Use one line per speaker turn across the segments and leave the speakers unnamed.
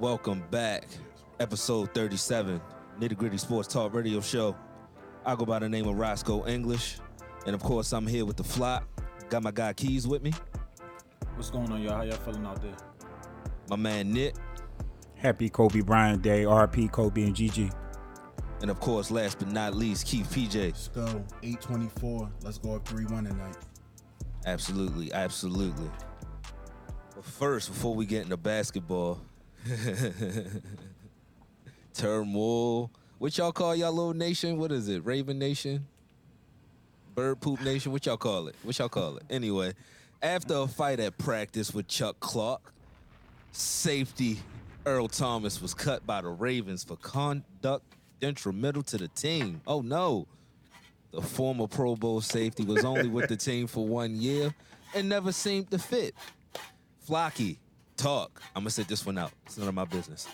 Welcome back. Episode 37, Nitty Gritty Sports Talk Radio Show. I go by the name of Roscoe English. And of course, I'm here with the flock. Got my guy Keys with me.
What's going on, y'all? How y'all feeling out there?
My man Nick.
Happy Kobe Bryant Day, RP Kobe and GG.
And of course, last but not least, Keith PJ.
Let's go. 824. Let's go up 3 1 tonight.
Absolutely, absolutely. But first, before we get into basketball, turmoil. What y'all call y'all little nation? What is it? Raven Nation? Bird Poop Nation? What y'all call it? What y'all call it? Anyway, after a fight at practice with Chuck Clark, safety Earl Thomas was cut by the Ravens for conduct detrimental to the team. Oh no. The former Pro Bowl safety was only with the team for one year and never seemed to fit. Flocky, talk. I'm gonna sit this one out. It's none of my business.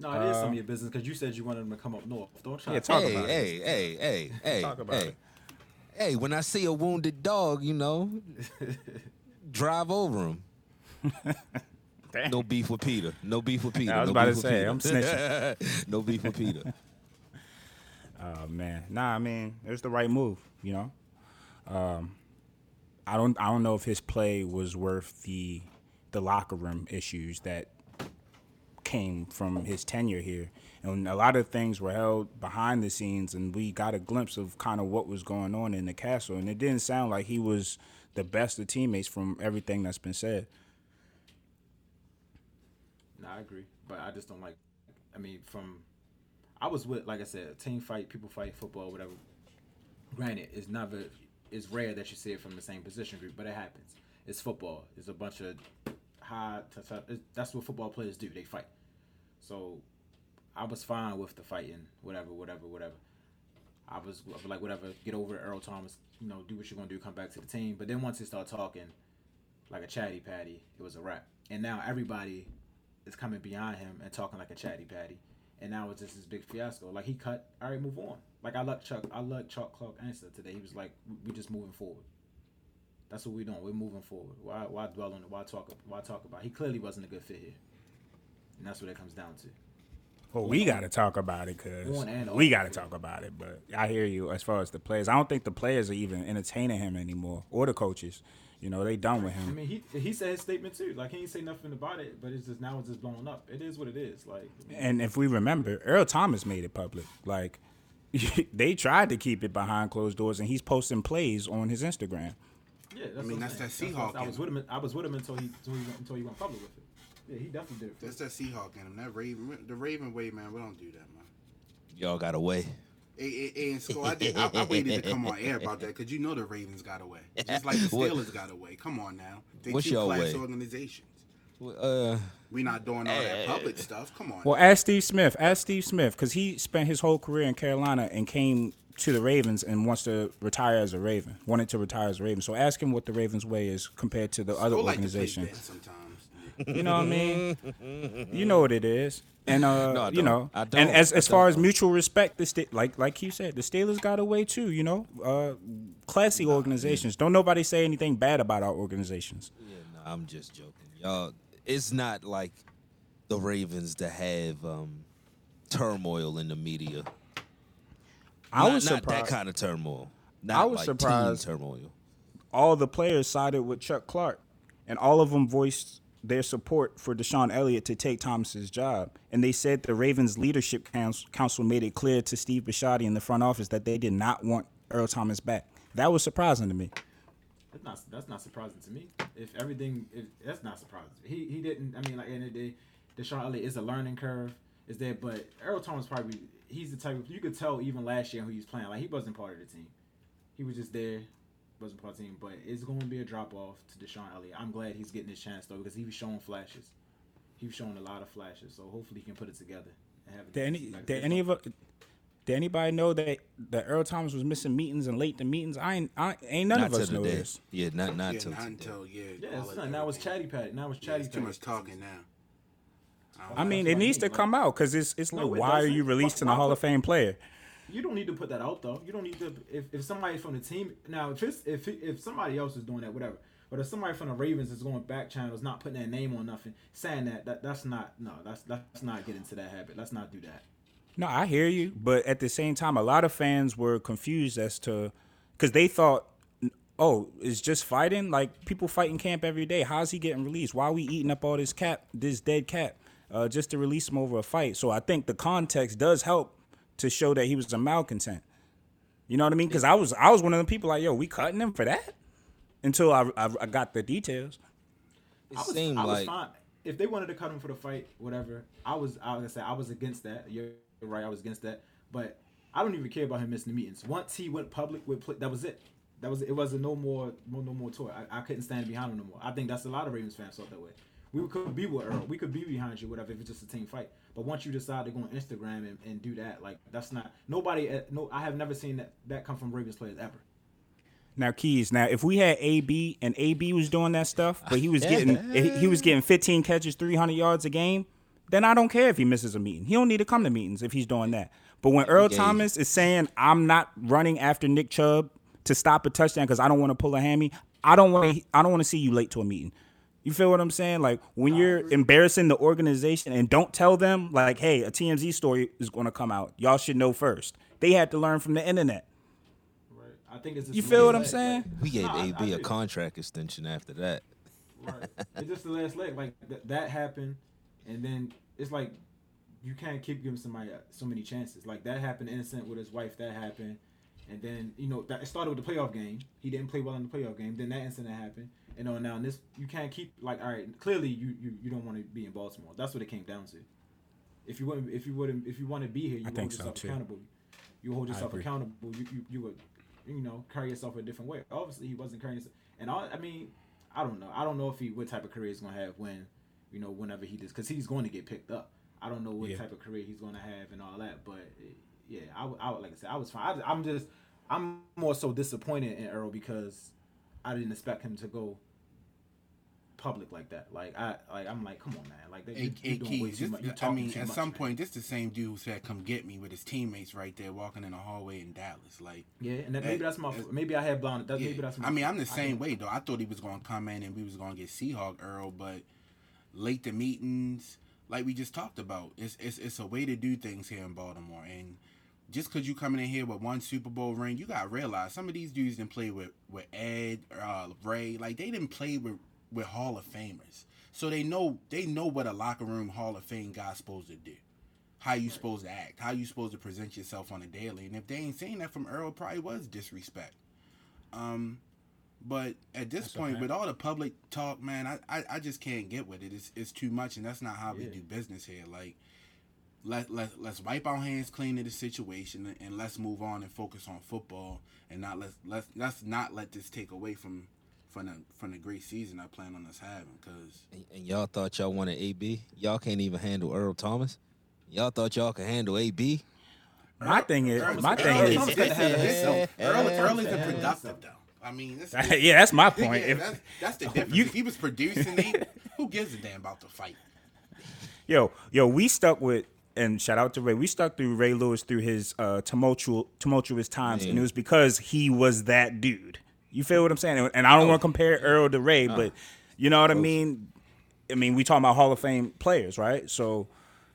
No, it is some of your business because you said you wanted him to come up north. Don't try.
Yeah,
to
talk
hey,
about it.
hey, hey, hey, hey,
Talk about
hey.
it.
Hey, when I see a wounded dog, you know, drive over him.
Damn.
No beef with Peter. No beef with Peter.
I was
no
about
beef
to
with
say,
Peter.
I'm snitching.
no beef with Peter.
Oh man, nah. I mean, it was the right move. You know, um, I don't. I don't know if his play was worth the the locker room issues that came from his tenure here. And a lot of things were held behind the scenes, and we got a glimpse of kind of what was going on in the castle. And it didn't sound like he was the best of teammates from everything that's been said.
No, I agree, but I just don't like. I mean, from I was with, like I said, team fight, people fight, football, whatever. Granted, it's never, it's rare that you see it from the same position group, but it happens. It's football. It's a bunch of high. That's what football players do. They fight. So, I was fine with the fighting, whatever, whatever, whatever. I was, I was like, whatever, get over it, Earl Thomas. You know, do what you're gonna do, come back to the team. But then once they start talking, like a chatty patty, it was a wrap. And now everybody is coming behind him and talking like a chatty patty. And now it's just this big fiasco. Like he cut, all right, move on. Like I let Chuck, I let Chuck Clark answer today. He was like, "We just moving forward. That's what we're doing. We're moving forward. Why, why dwell on it? Why talk? Why talk about? It? He clearly wasn't a good fit here, and that's what it comes down to.
Well, we got to talk about it because
On and off
we got to talk about it. But I hear you as far as the players. I don't think the players are even entertaining him anymore, or the coaches. You know, they done with him.
I mean, he he said his statement too. Like he didn't say nothing about it, but it's just now it's just blowing up. It is what it is. Like
And if we remember, Earl Thomas made it public. Like they tried to keep it behind closed doors, and he's posting plays on his Instagram.
yeah, that's
I mean, that's
saying.
that
what I was with him. I was with him until he until he went, until he went public with it. Yeah, he definitely did it.
That's that Seahawk in him. That Raven, the Raven way, man. We don't do that, man.
Y'all got away.
Hey, hey, hey, and so I, did, I, I waited to come on air about that because you know the Ravens got away, just like the
What-
Steelers got away. Come on now, they
What's
two
your
class
way?
organizations.
Uh,
We not doing all that public stuff. Come on.
Well, ask Steve Smith. Ask Steve Smith because he spent his whole career in Carolina and came to the Ravens and wants to retire as a Raven. Wanted to retire as a Raven. So ask him what the Ravens way is compared to the other
Still like to play
organization. You know what I mean? you know what it is. And uh,
No,
you know,
I
and as as far as mutual respect, the sta- like like you said, the Steelers got away too. You know, uh, classy organizations. Don't nobody say anything bad about our organizations.
yeah, no, I'm just joking. Y'all, it's not like the Ravens to have um, turmoil in the media.
I
Not-
was
not
surprised.
that kind of turmoil. Not
I was
like
surprised.
Turmoil.
all the players sided with Chuck Clark, and all of them voiced their support for DeShon Elliott to take Thomas's job. And they said the Ravens leadership council, made it clear to Steve Bisciotti in the front office that they did not want Earl Thomas back. That was surprising to me.
That's not that's not surprising to me. If everything, if, that's not surprising. He he didn't. I mean, like in the day, DeShon Elliott is a learning curve. Is there? But Earl Thomas probably he's the type of you could tell even last year who he was playing. Like he wasn't part of the team. He was just there, wasn't part of the team. But it's going to be a drop off to DeShon Elliott. I'm glad he's getting his chance though because he was showing flashes. He was showing a lot of flashes. So hopefully he can put it together and have. a
Did any
like,
did any of us- did anybody know that that Earl Thomas was missing meetings and late to meetings? I ain't, I ain't none
not
of us know
day.
this.
Yeah, not not
Yeah,
till
not
today.
until yeah.
Yeah, it's not, now it's
everything.
chatty patty. Now it's
Yeah,
chatty
it's too
patty.
much talking now.
I mean, it needs to come out because it's it's like, why are you releasing a
Why
Hall of Fame player?
You don't need to put that out though. You don't need to if, if somebody from the team now if it's if if somebody else is doing that whatever. But if somebody from the Ravens is going back channels, not putting their name on nothing, saying that, that that's not no, that's that's not get into that habit. Let's not do that.
No, I hear you, but at the same time, a lot of fans were confused as to because they thought, oh, it's just fighting. Like people fight in camp every day. How's he getting released? Why are we eating up all this cap, this dead cap, uh, just to release him over a fight? So I think the context does help to show that he was a malcontent. You know what I mean? Because I was I was one of the people like, yo, we cutting him for that until I I, I got the details.
It
I was,
seemed
I was
like
fine if they wanted to cut him for the fight, whatever. I was, I was gonna say, I was against that. You're right, I was against that. But I don't even care about him missing the meetings. Once he went public with, play, that was it. That was it. Wasn't no more, no, no more tour. I, I couldn't stand behind him no more. I think that's a lot of Ravens fans felt that way. We could be with Earl. We could be behind you, whatever. If it's just a team fight. But once you decide to go on Instagram and, and do that, like that's not nobody. At, no, I have never seen that that come from Ravens players ever.
Now keys. Now if we had AB and AB was doing that stuff, but he was getting he he was getting 15 catches, 300 yards a game, then I don't care if he misses a meeting. He don't need to come to meetings if he's doing that. But when Earl Thomas is saying I'm not running after Nick Chubb to stop a touchdown because I don't want to pull a hammy, I don't want to I don't want to see you late to a meeting. You feel what I'm saying? Like when you're embarrassing the organization and don't tell them like, hey, a TMZ story is going to come out. Y'all should know first. They had to learn from the internet.
Right. I think it's.
You feel what
last
I'm
leg.
saying?
we gave
Nah, I- I
AB a
do.
contract extension after that.
Right. it's just the last leg. Like th- that happened, and then it's like you can't keep giving somebody uh, so many chances. Like that happened innocent with his wife. That happened, and then you know that it started with the playoff game. He didn't play well in the playoff game. Then that incident happened, and on now this you can't keep like all right. Clearly you you, you don't want to be in Baltimore. That's what it came down to. If you wouldn't, if you wouldn't, if you want to be here, you hold yourself
too.
accountable. You hold yourself accountable. You, you you would you know carry yourself a different way. Obviously, he wasn't carrying. Himself, and all, I mean, I don't know. I don't know if he what type of career he's gonna have when, you know, whenever he does, because he's going to get picked up. I don't know what
Yeah.
type of career he's gonna have and all that, but yeah, I, would- I would like I said, I was fine. I, I'm just, I'm more so disappointed in Earl because I didn't expect him to go public like that. Like I, like I'm like, come on, man, like they,
Hey,
you,
hey,
doing way too much. You
I
talking
mean,
too
at
much,
some
man.
point, this the same dude who said, "Come get me" with his teammates right there, walking in the hallway in Dallas. Like,
yeah, and that, maybe that's my,
it's-
maybe I had blonde. That,
yeah.
maybe that's my.
I mean, I'm the same
can-
way though. I thought he was gonna come in and we was gonna get Seahawk Earl, but late to meetings, like we just talked about, it's it's it's a way to do things here in Baltimore, and just because you coming in here with one Super Bowl ring, you gotta realize some of these dudes didn't play with with Ed, uh, Ray, like they didn't play with with Hall of Famers, so they know they know what a locker room Hall of Fame guy's supposed to do. How you supposed to act? How you supposed to present yourself on a daily? And if they ain't saying that from Earl, probably was disrespect. Um, but at this
That's
point, with all the public talk, man, I, I, I just can't get with it. It's, it's too much, and that's not how we do business here. Like, let, let, let's wipe our hands clean of the situation and let's move on and focus on football and not let's, let's, let's not let this take away from from the, from the great season I plan on us having because
And, and y'all thought y'all wanted AB. Y'all can't even handle Earl Thomas. Y'all thought y'all could handle AB.
My thing is,
Earl-
my
Earl
thing
is-
is,
Thomas gotta have
it's-
himself.
Earl, Earl isn't productive though. I mean, that's,
yeah, that's my point.
Yeah,
If-
that's, that's the difference.
you-
if he was producing, they, who gives a damn about the fight?
Yo, yo, we stuck with and shout out to Ray. We stuck through Ray Lewis through his uh, tumultuous tumultuous times, and it was because he was that dude. You feel what I'm saying? And I don't want to oh. compare Earl to Ray, uh-huh. but you know what I mean. I mean, we talking about Hall of Fame players, right? So,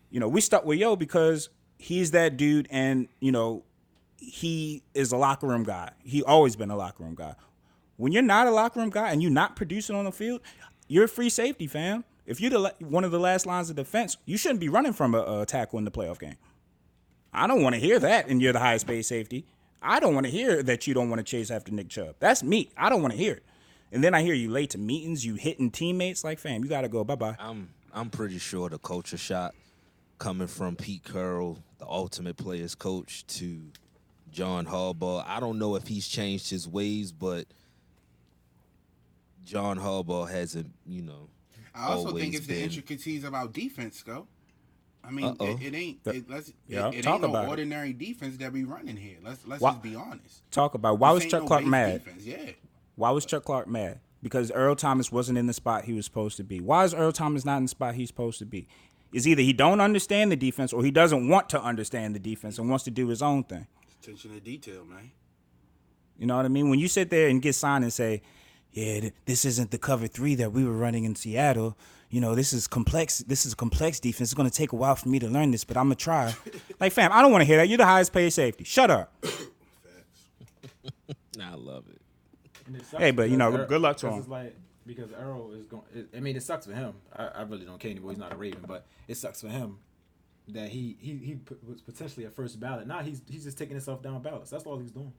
you know, we stuck with Yo because he's that dude, and you know, he is a locker room guy. He always been a locker room guy. When you're not a locker room guy and you're not producing on the field, you're a free safety, fam. If you're the one of the last lines of defense, you shouldn't be running from a, a tackle in the playoff game. I don't want to hear that, and you're the highest paid safety. I don't want to hear that you don't want to chase after Nick Chubb. That's me. I don't want to hear it. And then I hear you late to meetings, you hitting teammates. Like, fam, you got to go. Bye bye.
I'm I'm pretty sure the culture shot coming from Pete Carroll, the ultimate players coach, to John Harbaugh. I don't know if he's changed his ways, but John Harbaugh hasn't, you know.
I also think it's the
been-
intricacies of our defense, go. I mean, it, it ain't.
The-
It, let's,
Yeah,
it, it ain't no ordinary defense that we running here. Let's let's
Why-
just be honest.
Talk about why
This
was Chuck
no
Clark mad?
Defense. Yeah.
Why was Chuck Clark mad? Because Earl Thomas wasn't in the spot he was supposed to be. Why is Earl Thomas not in the spot he's supposed to be? Is either he don't understand the defense or he doesn't want to understand the defense and wants to do his own thing.
Attention to detail, man.
You know what I mean? When you sit there and get signed and say, yeah, th- this isn't the cover three that we were running in Seattle. You know, this is complex. This is a complex defense. It's going to take a while for me to learn this, but I'm gonna try. like, fam, I don't want to hear that. You're the highest paid safety. Shut up.
Nah, I love it.
It
Hey, but, you
because
know, good luck to
because
him.
It's like because Earl is going. It, I mean, it sucks for him. I, I really don't care anymore. He's not a Raven, but it sucks for him that he he he p- was potentially a first ballot. Now he's he's just taking himself down ballots. That's all he's doing.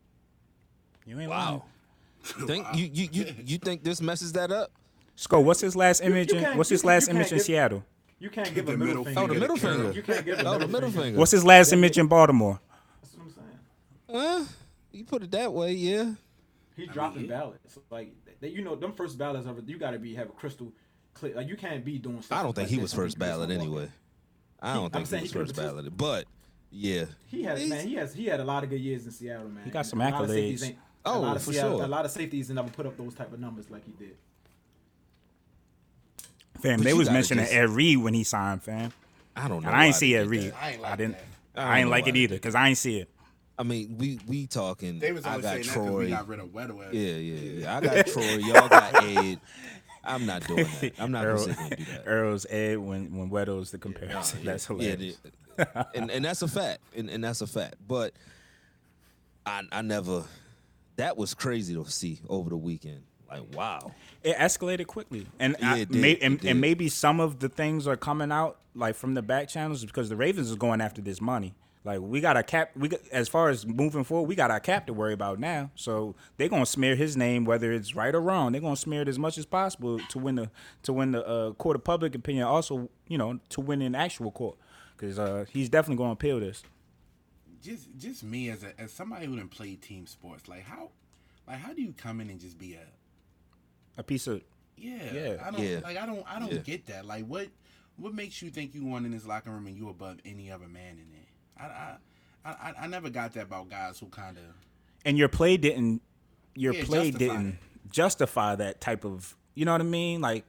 You ain't lying.
Wow. You think you, you you you think this messes that up?
Sko, what's his last image?
you
in,
can't-
what's his last image
can't
in
give-
Seattle?
You can't give a
The
middle,
middle
finger.
Oh, the middle finger.
You can't give
Oh, the middle finger.
What's his last image in Baltimore?
That's what I'm saying.
Well, you put it that way, yeah.
He dropping ballots. Like they, you know, them first ballots are you got to be have a crystal clear. Like you can't be doing. Stuff
I don't think
like
he was first ballot anyway. I don't
I'm
think he was
he
first ballot, but yeah.
He has
He's-
man. He has he had a lot of good years in Seattle, man.
He got some
A lot of safeties
accolades.
Oh,
a lot of oh,
for
Seattle-
sure.
A lot of safeties never put up those type of numbers like he did.
Fam,
But
they was mentioning
just-
Ed Reed when he signed, fam.
I don't know.
And I ain't see
they
Ed Reed.
I ain't like
I didn't.
that.
I
I, ain't like it either because I ain't see it.
I mean, we we talking.
They was
I got
saying that
Troy.
we got rid of Weatherwell.
Yeah, yeah, yeah. I got Troy. Y'all got Ed. I'm not doing that. I'm not
Earl,
gonna sit here and do that.
Earl's Ed when when Weto's the comparison. That's
Yeah,
hilarious.
it- and and that's a fact, and, and that's a fact. But I I never. That was crazy to see over the weekend. Like wow.
It escalated quickly, and
Yeah,
I,
did.
may,
It
and,
did.
and maybe some of the things are coming out like from the back channels because the Ravens is going after this money. Like we got our cap. We got, as far as moving forward, we got our cap to worry about now. So they're gonna smear his name, whether it's right or wrong. They're gonna smear it as much as possible to win the to win the uh, court of public opinion. Also, you know, to win in actual court because uh, he's definitely gonna appeal this.
Just just me as a as somebody who didn't play team sports, like how like how do you come in and just be a
A piece of
yeah,
Yeah.
I don't
Yeah.
like I don't I don't
Yeah.
get that. Like what what makes you think you going in this locker room and you above any other man in it? I I I, I, I never got that about guys who kind of
and your play didn't your
Yeah,
play
justify
didn't justify that type of you know what I mean? Like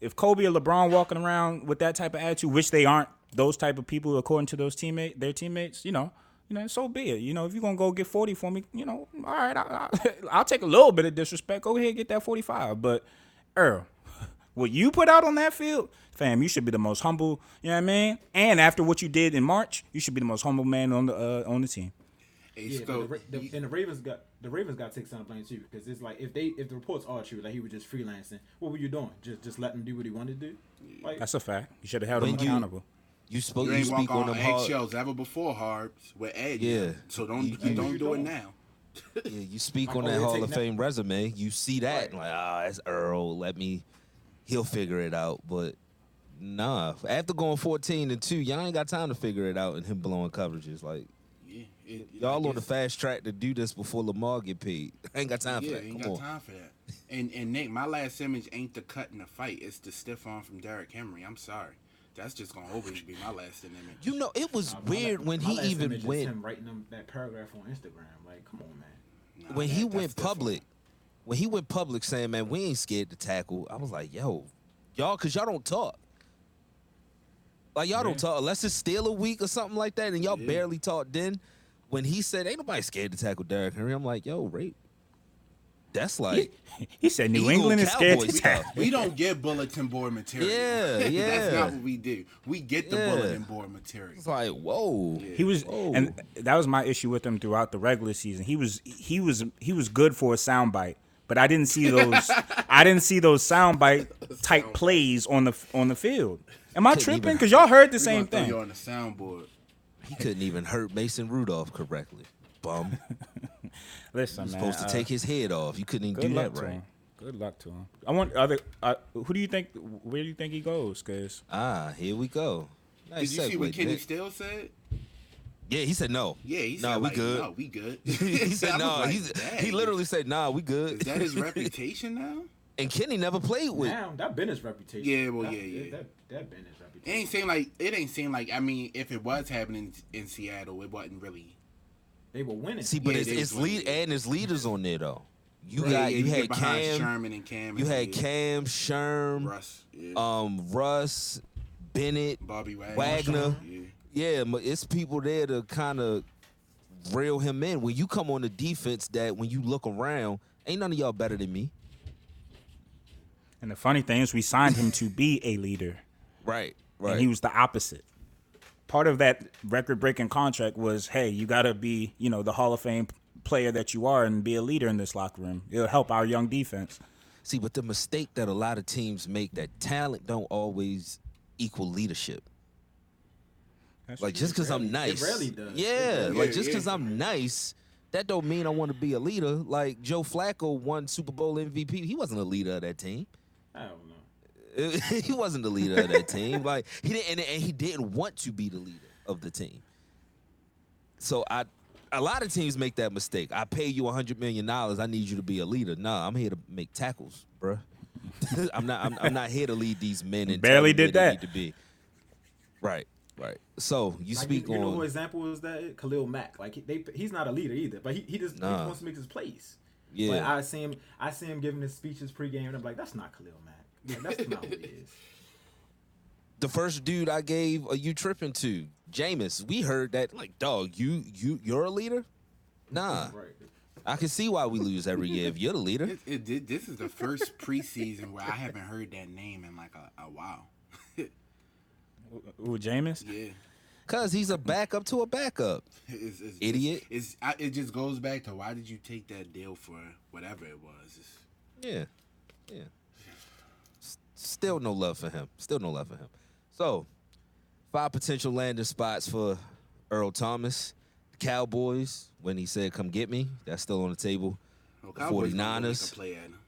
if Kobe or LeBron walking around with that type of attitude, which they aren't those type of people according to those teammate their teammates, you know, you know, so be it. You know, if you're gonna go get forty for me, you know, all right, I, I, I'll take a little bit of disrespect. Go ahead, get that forty five. But Earl, what you put out on that field, fam, you should be the most humble. You know what I mean? And after what you did in March, you should be the most humble man on the uh, on the team.
Hey,
Yeah, but
so,
the, Ra- the, and the Ravens got the Ravens got to take some blame too because it's like if they if the reports are true, like he was just freelancing, what were you doing? Just just letting him do what he wanted to do? Like
That's a fact. You should have held him
you-
accountable.
You spoke.
you
You,
ain't
speak on
on
them
eggshells ever before, Harbs with Ed.
Yeah.
So don't
You-
you,
you-
don't
you
do it
don't.
now.
Yeah, you speak
I'm
on that Hall of
that-
Fame resume. You see that,
Right.
like, ah, it's Earl. Let me. He'll figure it out. But nah, after going fourteen and two, y'all ain't got time to figure it out. And him blowing coverages, like
Yeah, it,
y'all
I
on the fast track to do this before Lamar get paid. I ain't got time for
Yeah,
that.
ain't
Come
got
on.
time for that. And and Nick, my last image ain't the cut in the fight. It's the stiff arm from Derrick Henry. I'm sorry. That's just gonna always be my last image.
You know, it was
uh, my
weird
la-
when
my
he
last
even
image is
went
him writing them that paragraph on Instagram. Like, come on, man.
Nah,
when
that-
he went
stiff arm.
public. When he went public saying, "Man, we ain't scared to tackle," I was like, "Yo, y'all, cause y'all don't talk." Like y'all don't talk unless it's still a week or something like that, and y'all
Yeah.
barely talk. Then when he said, "Ain't nobody scared to tackle Derrick Henry," I'm like, "Yo, Ray, that's like
He said New
Eagle
England is scared to
stuff.
tackle.
We don't get bulletin board material.
Yeah, yeah.
That's not what we do. We get the
Yeah.
bulletin board material.
it's like whoa."
He was,
Whoa.
and that was my issue with him throughout the regular season. He was, he was, he was good for a soundbite, but I didn't see those. I didn't see those soundbite type plays on the on the field. Am I tripping? Because y'all heard the
We
same
gonna throw
thing.
You on the soundboard.
He couldn't even hurt Mason Rudolph correctly. Bum.
Listen,
He was
man.
supposed to
uh,
take his head off. You couldn't even
Good
do
luck
that
to
right.
him. Good luck to him. I want other. Uh, who do you think? Where do you think he goes? Cause
Ah, here we go. Nice
Did you see what Kenny
Nick.
Steele said?
Yeah, he said no.
Yeah, he
Nah,
said
we
like,
good.
No, we good.
he said
I was
no.
like,
he literally said nah. We good.
Is that his reputation now?
and Kenny never played with.
Now that been his reputation.
Yeah, well,
That-
yeah, yeah.
That that been his reputation.
It
reputation.
ain't seem like it ain't seem like. I mean, if it was happening in Seattle, it wasn't really.
They were winning.
See, but
Yeah,
it's, it's lead and it's leaders on there though. You
Yeah,
got
yeah,
you
get
had Kam,
Sherman and Kam.
you
and,
had Kam, Sherm,
Russ, yeah,
um, Russ, Bennett.
Bobby Wagner.
Wagner.
Yeah.
Yeah, it's people there to kind of reel him in. When you come on the defense, that when you look around, ain't none of y'all better than me.
And the funny thing is, we signed him to be a leader,
Right. Right.
and he was the opposite. Part of that record-breaking contract was, hey, you got to be, you know, the Hall of Fame player that you are, and be a leader in this locker room. It'll help our young defense.
See, but the mistake that a lot of teams make that talent don't always equal leadership. like just because I'm
rarely- it
nice,
rarely does. It
yeah, like
does.
just
Yeah,
because I'm nice, that don't mean I want to be a leader. Like Joe Flacco won Super Bowl MVP. He wasn't a leader of that team.
I don't know.
he wasn't the leader of that team. Like he didn't, and, and he didn't want to be the leader of the team. So I, a lot of teams make that mistake. I pay you a hundred million dollars. I need you to be a leader. Nah, I'm here to make tackles, bruh. I'm not. I'm, I'm not here to lead these men and
Barely did that.
Need to be. Right. Right. So you
Like,
speak
you, you know who
on.
example is that? Khalil Mack. Like he, they, he's not a leader either, but he, he just he
Nah.
wants to make his place.
Yeah.
Like, I see him. I see him giving his speeches pregame, and I'm like, that's not Khalil Mack. Like, that's not who he is.
the first dude I gave a you tripping to, Jameis. We heard that like, dog, you you you're a leader. Nah,
Right.
I can see why we lose every year if you're the leader.
It, it, did- this is the first preseason where I haven't heard that name in like a, a while.
Ooh, Jameis.
Yeah.
Cause he's a backup to a backup.
It's, it's
Idiot.
Just, it's I, it just goes back to why did you take that deal for whatever it was? It's,
Yeah, yeah. S- Still no love for him. Still no love for him. So, five potential landing spots for Earl Thomas. The Cowboys, when he said, "Come get me," that's still on the table.
well,
The
Cowboys gonna go make
49ers.
play at him.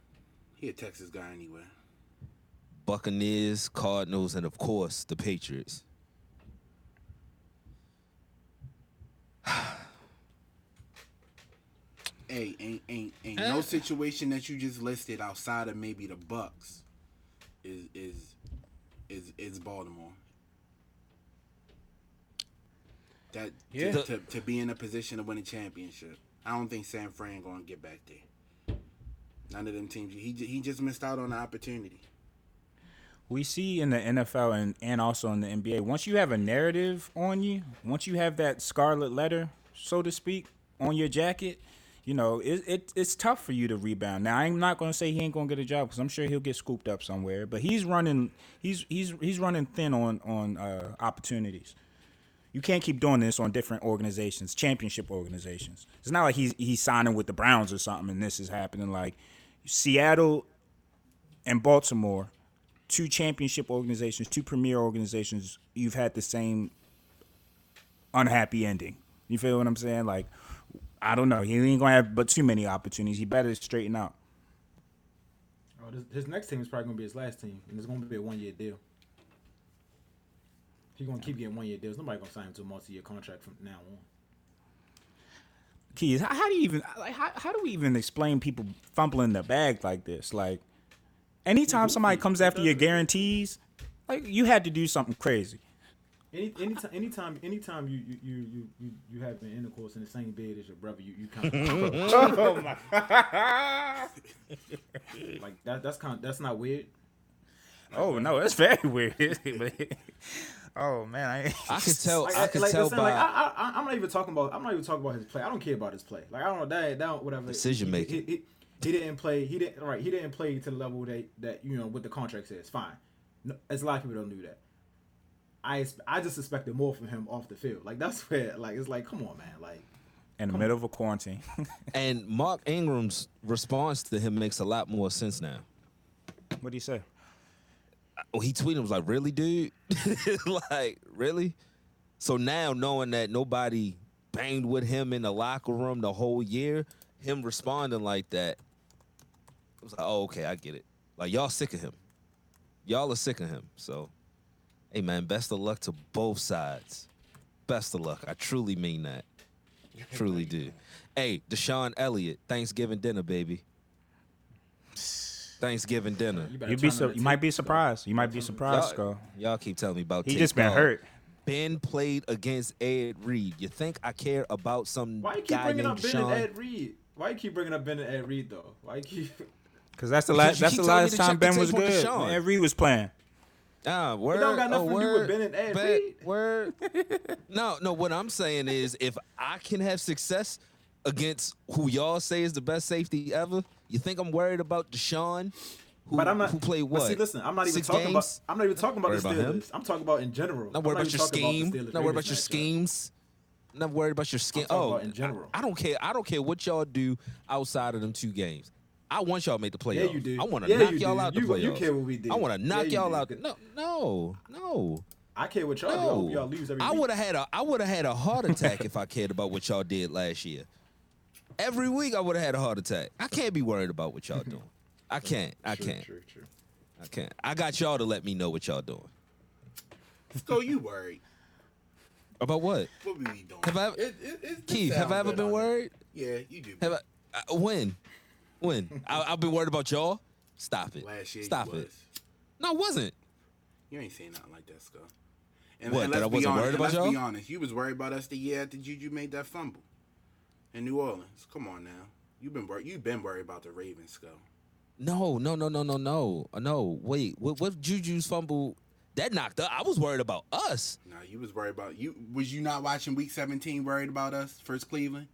He a Texas guy anyway.
Buccaneers, Cardinals, and of course the Patriots.
Hey, ain't ain't ain't no situation that you just listed outside of maybe the Bucks is is is is Baltimore. That
Yeah.
to, to, to be in a position to win a championship. I don't think San Fran gonna get back there. None of them teams. He he just missed out on the opportunity.
we see in the NFL and, and also in the NBA, once you have a narrative on you, once you have that scarlet letter, so to speak, on your jacket, you know, it, it it's tough for you to rebound. Now, I'm not going to say he ain't going to get a job because I'm sure he'll get scooped up somewhere, but he's running he's he's he's running thin on on uh, opportunities. You can't keep doing this on different organizations, championship organizations. It's not like he's he's signing with the Browns or something and this is happening like Seattle and Baltimore two championship organizations, two premier organizations, you've had the same unhappy ending. You feel what I'm saying? Like, I don't know. He ain't gonna have but too many opportunities. He better straighten out.
Oh, this, his next team is probably gonna be his last team, and it's gonna be a one year deal. He's gonna keep getting one year deals. Nobody gonna sign him to a multi year contract from now on.
Keys, how, how do you even like how, how do we even explain people fumbling the bag like this? Like, anytime somebody comes after your guarantees, like you had to do something crazy.
Any anytime anytime anytime you you you you you, you have an intercourse in the same bed as your brother, you you kind of
oh my!
like that. That's kind. of, That's not weird.
Oh no, that's very weird. oh man, I,
I could tell.
Like,
I could
like,
tell
listen,
by
like, I, I, I'm not even talking about. I'm not even talking about his play. I don't care about his play. Like I don't know that. That whatever.
Decision
He-
making.
He, he, he didn't play. He didn't. Right. He didn't play to the level that that you know what the contract says. Fine. No, as a lot of people don't do that. I I just expected more from him off the field. Like that's where like it's like come on man. Like
in the middle of a quarantine.
and Mark Ingram's response to him makes a lot more sense now.
what do you say?
Oh, he tweeted was like, "Really, dude? like, really?" So now knowing that nobody banged with him in the locker room the whole year, him responding like that, it was like, "Oh, okay, I get it. Like y'all sick of him. Y'all are sick of him." So, hey man, best of luck to both sides. Best of luck. I truly mean that. Truly do. Hey, DeShon Elliott, Thanksgiving dinner, baby. Thanksgiving dinner.
you
You'd be su- you might be surprised. You might be surprised,
Y'all,
Skull.
y'all keep telling me about.
He
Tate
just been
Dog.
hurt.
Ben played against Ed Reed. You think I care about some
Why you keep
guy
bringing up Ben
DeShon?
and Ed Reed? Why you keep bringing up Ben and Ed Reed though? Why you keep?
Cause that's the last. That's the last time Ben was good. Ed Reed was playing.
Ah, word.
don't got nothing
oh,
to do with
word,
Ben and Ed
bet,
Reed.
Word. no, no. What I'm saying is, if I can have success against who y'all say is the best safety ever, you think I'm worried about DeShon, who,
But I'm not.
who played
but
what?
See, listen, I'm not even
Six
talking
games?
about. I'm not even talking about
Worried
the
about him?
Steelers. I'm talking about in general.
Not
I'm
worried about
even
your
talking about the
scheme. Not worried about your schemes. Not worried about your scheme.
talking
Oh,
about in general.
I, I don't care. I don't care what y'all do outside of them two games. I want y'all to make the playoffs.
Yeah, you do.
I want to
Yeah,
knock
you
y'all
do.
out the
You-
playoffs.
you care what we did.
I want to knock
you
y'all
do.
out. No, no, no.
I care what y'all do. I hope y'all lose every
I would have had a I would have had a heart attack if I cared about what y'all did last year. Every week I would have had a heart attack. I can't be worried about what y'all doing. I can't. I
True,
can't.
True, true.
I can't. I got y'all to let me know what y'all doing.
Go, you worried?
About what?
What we be doing?
Have I-
It- it- it- it
Keith, have I ever been
on there.
worried?
Yeah, you do.
Have I? Uh, when? When? I, I've been worried about y'all. Stop it.
Last year,
Stop it.
was.
No, I wasn't.
You ain't saying nothing like that, Scott. And,
What,
and
that
let's
I wasn't
honest,
worried about
let's
y'all?
be honest. You was worried about us the year after Juju made that fumble in New Orleans. Come on now. You've been worried. You've been worried about the Ravens, Scott.
No, no, no, no, no, no. Uh, No, wait. What, what Juju's fumble? That knocked up. I was worried about us.
No, you was worried about you. Was you not watching Week 17? Worried about us first Cleveland,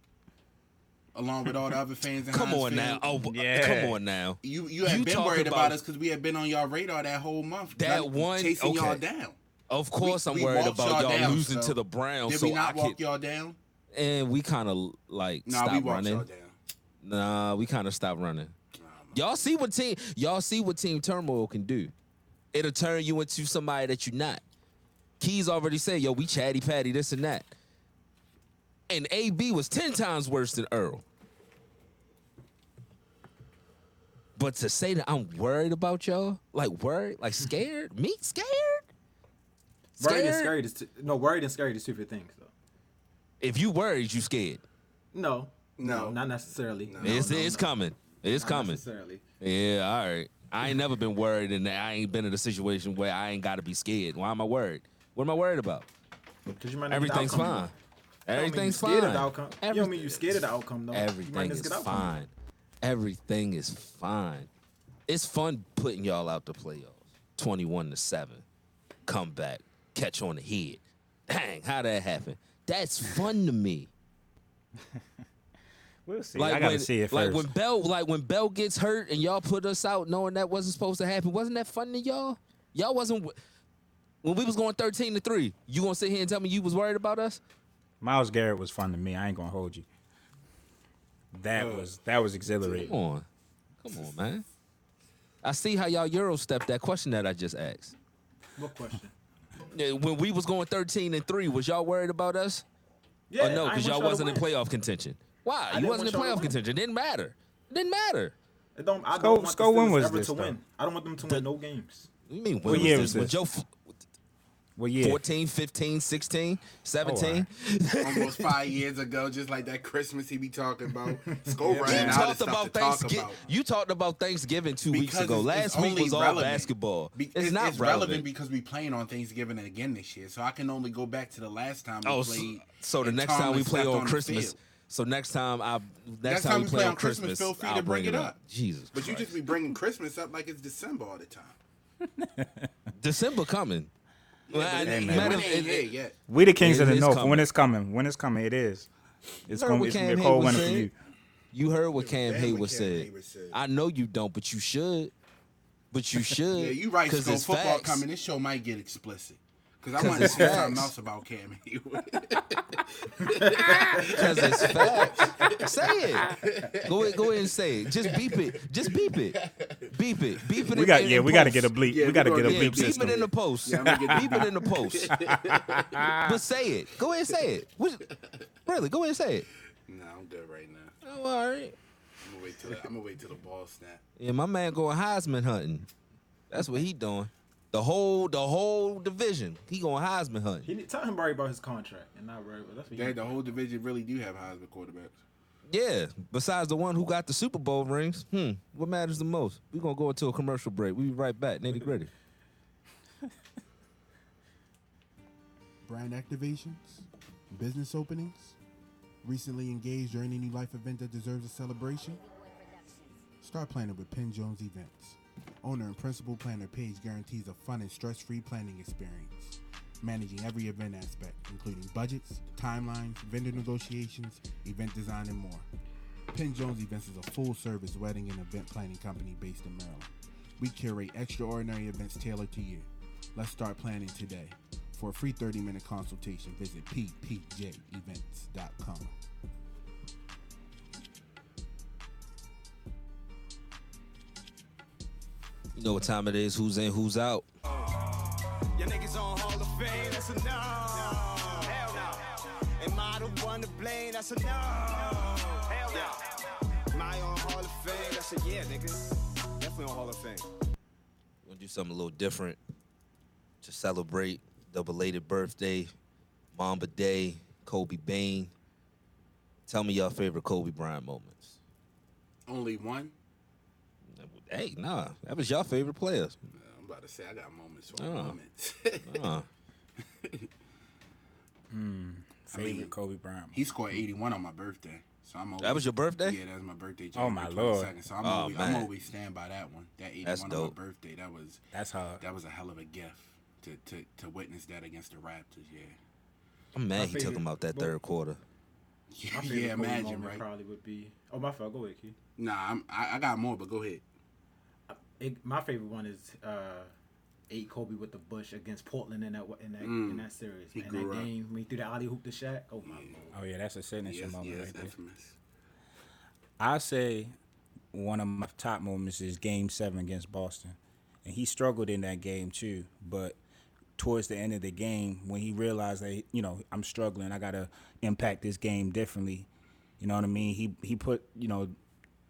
along with all the other fans. In
Come
Heinz
on now. Oh,
Yeah.
come on now.
You you had
You
been worried
about-
about, us because we had been on y'all radar that whole month.
That
like,
one-
chasing y'all down.
Of course,
We-
I'm
we
worried about
y'all
y'all,
down,
losing
so-
to the Browns.
Did
so
we not
I
walk
could,
y'all down?
and we kind of like
No,
stopped
we
running.
y'all down.
Nah, we kind of stopped running. Y'all see what team y'all see what team turmoil can do. It'll turn you into somebody that you're not. Keys already said, yo, we chatty patty, this and that. And AB was 10 times worse than Earl. But to say that I'm worried about y'all, like worried, like scared, me scared?
Worried and
Scared?
scared is two, no worried and scared is two different things though.
If you worried, you scared.
No,
No.
not necessarily.
No.
it's
no,
it's
no.
coming. It's
Not
coming.
necessarily.
Yeah, all right. I ain't never been worried, and I ain't been in a situation where I ain't got to be scared. Why am I worried? What am I worried about?
'Cause you might not get the
Everything's fine.
want. That don't mean you
Everything's
scared. Of the outcome. you don't mean you scared of the outcome though.
Everything is
just get the outcome you want.
fine. Everything is fine. It's fun putting y'all out the playoffs. Twenty-one to seven, come back, catch on the head. Dang, how that happen? That's fun to me.
We'll see.
Like
I gotta
when,
see it
like
first.
when Bell, like when Bell gets hurt and y'all put us out knowing that wasn't supposed to happen. Wasn't that fun to y'all? Y'all wasn't when we was going thirteen to three. You gonna sit here and tell me you was worried about us?
Myles Garrett was fun to me. I ain't gonna hold you. That uh, was that was exhilarating.
Come on, come on, man. I see how y'all Euro step that question that I just asked.
What question?
Yeah, When we was going thirteen and three, was y'all worried about us?
Yeah,
or no, because y'all wasn't in
y'all to win.
playoff contention. Why? You wasn't in playoff
to win.
contention. Didn't matter. Didn't matter.
It don't, I don't want
Sco, when
the Steelers
was
ever
this,
to
though?
win. I don't want them to win no games.
You mean when
What
was
year
this?
was
When? Joe F-
What year?
14, 15, 16, 17?
Almost five years ago, just like that Christmas he be talking about. Skull
You
running out of
talked
stuff
about
to talk
Thanksgiving.
about.
You talked about Thanksgiving two weeks ago.
it's-
Last
it's
week
only
was all basketball.
Be-
it's, not
it's
relevant.
because we playing on Thanksgiving again this year, so I can only go back to the last time we
oh, so,
played.
so the
and
next time we play
stepped
on Christmas. So next time I next,
Next
time,
time
we
we
play,
play
on
on Christmas,
Christmas,
feel free
I'll
to bring it
up.
up.
Jesus,
But you just be bringing Christmas up like it's December all the time.
December coming. Well, I-
but
matter
it
it-
here.
We the kings
It
of the north.
coming.
When it's coming, when it's coming, it is. It's
heard
gonna,
what
it's gonna
Cam
be a cold
Heyward
winter for
said?
you.
You heard what Cam
damn Heyward
said.
Said.
I know you don't, but you should. But you should.
Yeah, you right.
Because it's
football
facts.
coming, this show might get explicit. Because I
'Cause
want to
it's
say something else about Cam Heyward.
Because it's facts. say it. Go ahead, go ahead and say it. Just beep it. Just beep it. Beep it. Beep it.
We
in-
got
in
yeah,
the
we got to get a bleep.
Yeah,
we
we
got to get a
Yeah,
bleep
beep
system.
it in the post.
Yeah, I'm gonna get-
beep it in the post. but say it. Go ahead and say it. What- really, go ahead and say it.
nah, I'm good right now.
Oh, all right.
I'm gonna wait till the, I'm gonna wait till the ball snap.
Yeah, my man going Heisman hunting. That's what he doing. The whole the whole division. He going Heisman hunting.
He need, tell him worry about his contract and not worry about that's what he
They, the whole division really do have Heisman quarterbacks.
Yeah. Besides the one who got the Super Bowl rings. Hmm. What matters the most? We're gonna go into a commercial break. We be right back. Nitty gritty.
brand activations, business openings, recently engaged or any life event that deserves a celebration? Start planning with Penn Jones Events. Owner and principal planner Paige guarantees a fun and stress-free planning experience, managing every event aspect, including budgets, timelines, vendor negotiations, event design, and more. Penn Jones Events is a full-service wedding and event planning company based in Maryland. We curate extraordinary events tailored to you. Let's start planning today. For a free 30 minute consultation, visit ppjevents.com.
You know what time it is? Who's in? Who's out?
Your niggas on Hall of Fame, that's a no. Hell no. Am I the one to blame? That's a no. Hell no. Am I on Hall of Fame? That's a yeah, nigga. Definitely on Hall of Fame.
We're gonna do something a little different to celebrate the belated birthday, Mamba Day, Kobe Bain. Tell me your favorite Kobe Bryant moments.
Only one.
Hey, nah, that was your favorite player.
I'm about to say I got moments for
Oh.
moments.
Uh,
Favorite
mean,
Kobe Bryant.
he scored 81 on my birthday, so I'm always,
that was your birthday?
Yeah, that was my birthday.
Oh, my
January
Lord.
22nd, So I'm,
Oh,
always, I'm
man.
always stand by that one. That 81
That's
on
dope.
my birthday. That was
That's hard.
that was a hell of a gift to to, to witness that against the Raptors. Yeah.
I'm mad
My
he took
favorite-
him out that third quarter.
My favorite
yeah,
Kobe
imagine,
moment
right?
Probably would be. Oh, my fault. Go ahead, Keith.
Nah, I'm, I, I got more, but go ahead.
It, my favorite one is uh, eight Kobe with the Bush against Portland in that in that
Mm.
in that series.
He
Man,
grew
that
up.
game when he threw the alley-oop to Shaq. Oh my
Yeah.
lord.
Oh yeah, that's a signature
Yes,
moment
yes,
right there. I say one of my top moments is Game Seven against Boston, and he struggled in that game too. But towards the end of the game, when he realized that you know I'm struggling, I gotta impact this game differently. You know what I mean? He he put you know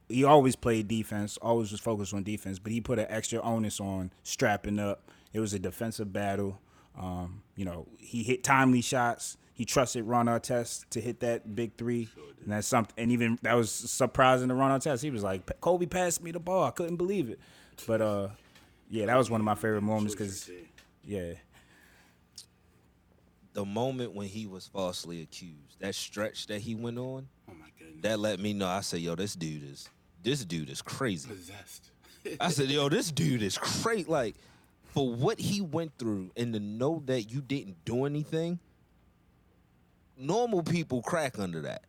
he always played defense, always was focused on defense, but he put an extra onus on strapping up. It was a defensive battle. Um, you know, he hit timely shots. He trusted Ron Artest to hit that big three, and that's something. And even that was surprising to Ron Artest. He was like, "Kobe passed me the ball. I couldn't believe it." But uh, yeah, that was one of my favorite moments because yeah,
The moment when he was falsely accused, that stretch that he went on,
Oh my goodness.
that let me know. I said, "Yo, this dude is this dude is crazy."
possessed.
I said, "Yo, this dude is crazy." Like for what he went through, and to know that you didn't do anything. Normal people crack under that.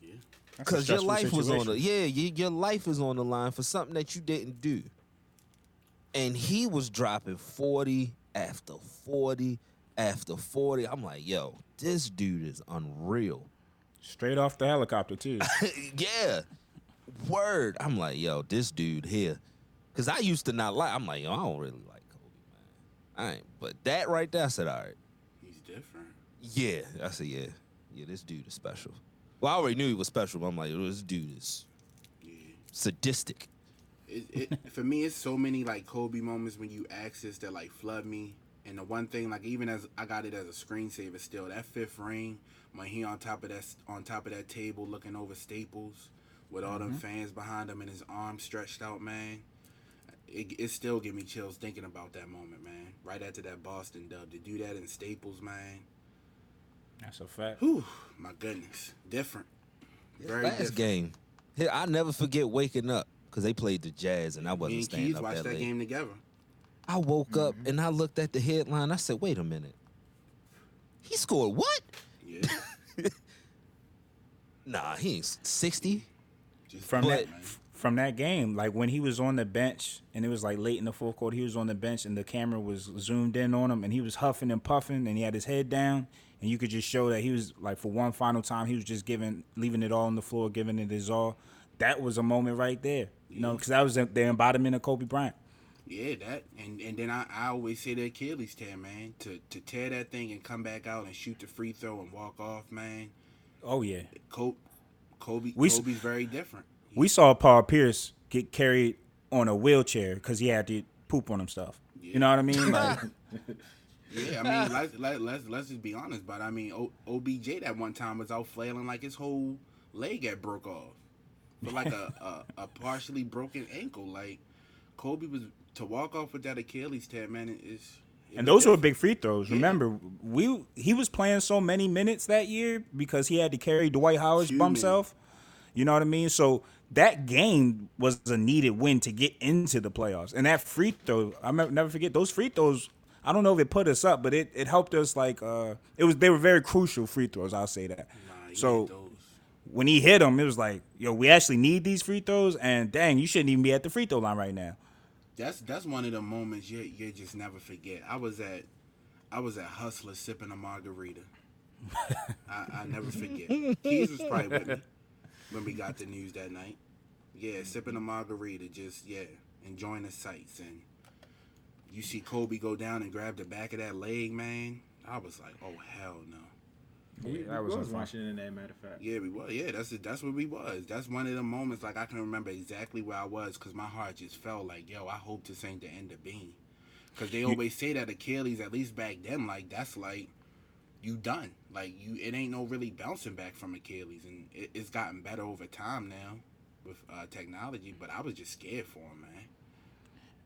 yeah.
Because your
stressful
life was on the yeah, your, your life is on the line for something that you didn't do. And he was dropping 40 after 40 after 40. I'm like, yo, this dude is unreal.
straight off the helicopter too.
yeah. Word. I'm like, yo, this dude here. Cause I used to not like I'm like, yo, I don't really like Kobe, man. I ain't but that right there, I said, all right.
He's different.
Yeah. I said, yeah. Yeah, this dude is special. Well, I already knew he was special, but I'm like, yo, this dude is
Yeah.
sadistic.
It, it, for me, it's so many like Kobe moments when you access that like flood me. And the one thing, like even as I got it as a screensaver, still that fifth ring when he on top of that on top of that table looking over Staples with all them fans behind him and his arms stretched out, man. It, it still give me chills thinking about that moment, man. Right after that Boston dub, to do that in Staples, man.
That's a fact.
Whew, my goodness, different. Very
last
different.
game. Here, I never forget waking up because they played the Jazz and I wasn't
and
staying
Keys
up
watched
that
that
late.
game together.
I woke up
Mm-hmm.
and I looked at the headline. I said, "Wait a minute, he scored what?
Yeah,
Nah, he ain't sixty.
Just
from that from that game, like when he was on the bench and it was like late in the fourth quarter, he was on the bench and the camera was zoomed in on him and he was huffing and puffing and he had his head down and you could just show that he was like for one final time he was just giving leaving it all on the floor, giving it his all. That was a moment right there, you know, because that was the the embodiment of Kobe Bryant.
Yeah, that and and then I, I always say the Achilles tear, man. To to tear that thing and come back out and shoot the free throw and walk off, man.
Oh yeah,
Kobe, Kobe,
We
Kobe's very different.
we saw Paul Pierce get carried on a wheelchair because he had to poop on himself. You know what I mean? Like,
Yeah, I mean, let's let, let's let's just be honest. But I mean, o, OBJ that one time was out flailing like his whole leg got broke off, for like a, a a partially broken ankle. Like Kobe was to walk off with that Achilles tear, man. It is. it
And those were big free throws.
Yeah.
Remember, we he was playing so many minutes that year because he had to carry Dwight Howard's bum self. You know what I mean? So that game was a needed win to get into the playoffs. And that free throw, I never forget those free throws. I don't know if it put us up, but it, it helped us. Like uh, it was they were very crucial free throws. I'll say that.
Nah,
so when he hit them, it was like, yo, we actually need these free throws, and dang, you shouldn't even be at the free throw line right now.
That's that's one of the moments you you just never forget. I was at I was at Hustler sipping a margarita. I, I never forget. Keys was probably with me when we got the news that night. Yeah, sipping a margarita, just yeah, enjoying the sights, and you see Kobe go down and grab the back of that leg, man. I was like, oh hell no.
We,
that
we
was
was watching it in that matter of fact.
Yeah, we was. Yeah, that's that's what we was. That's one of the moments like I can remember exactly where I was because my heart just felt like, yo, I hope this ain't the end of being. Because they always say that Achilles, at least back then, like that's like you done. Like you, it ain't no really bouncing back from Achilles, and it, it's gotten better over time now with uh, technology. But I was just scared for him, man.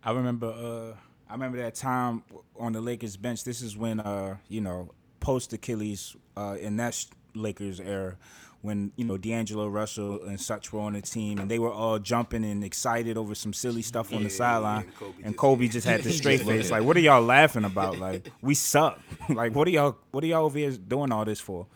I remember uh I remember that time on the Lakers bench. This is when uh, you know, post Achilles uh in that Lakers era when, you know, D'Angelo Russell and such were on the team and they were all jumping and excited over some silly stuff on
Yeah,
the sideline.
and Kobe
and
just-
Kobe just had the straight face. Like, what are y'all laughing about? Like, we suck. like what are y'all what are y'all over here doing all this for?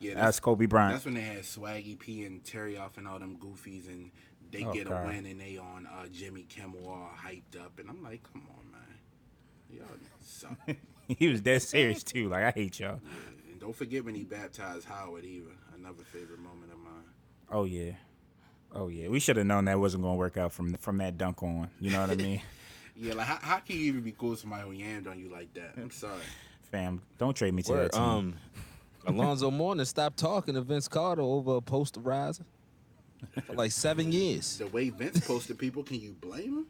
Yeah,
That's Kobe Bryant.
That's when they had Swaggy P and Terry off and all them goofies, and they
Oh,
get
God.
a win and they on uh, Jimmy Kimmel all hyped up, and I'm like, come on, man, y'all suck.
he was dead serious too. Like I hate y'all.
and don't forget when he baptized Howard either. Another favorite moment of mine.
Oh yeah. Oh yeah. We should have known that wasn't gonna work out from from that dunk on. You know what I mean?
Yeah, like how, how can you even be cool with somebody who yammed on you like that? I'm sorry.
Fam, don't trade me to
Word,
that team.
um, Alonzo Mourning stopped talking to Vince Carter over a posterizer for like seven years.
The way Vince posted people, can you blame him?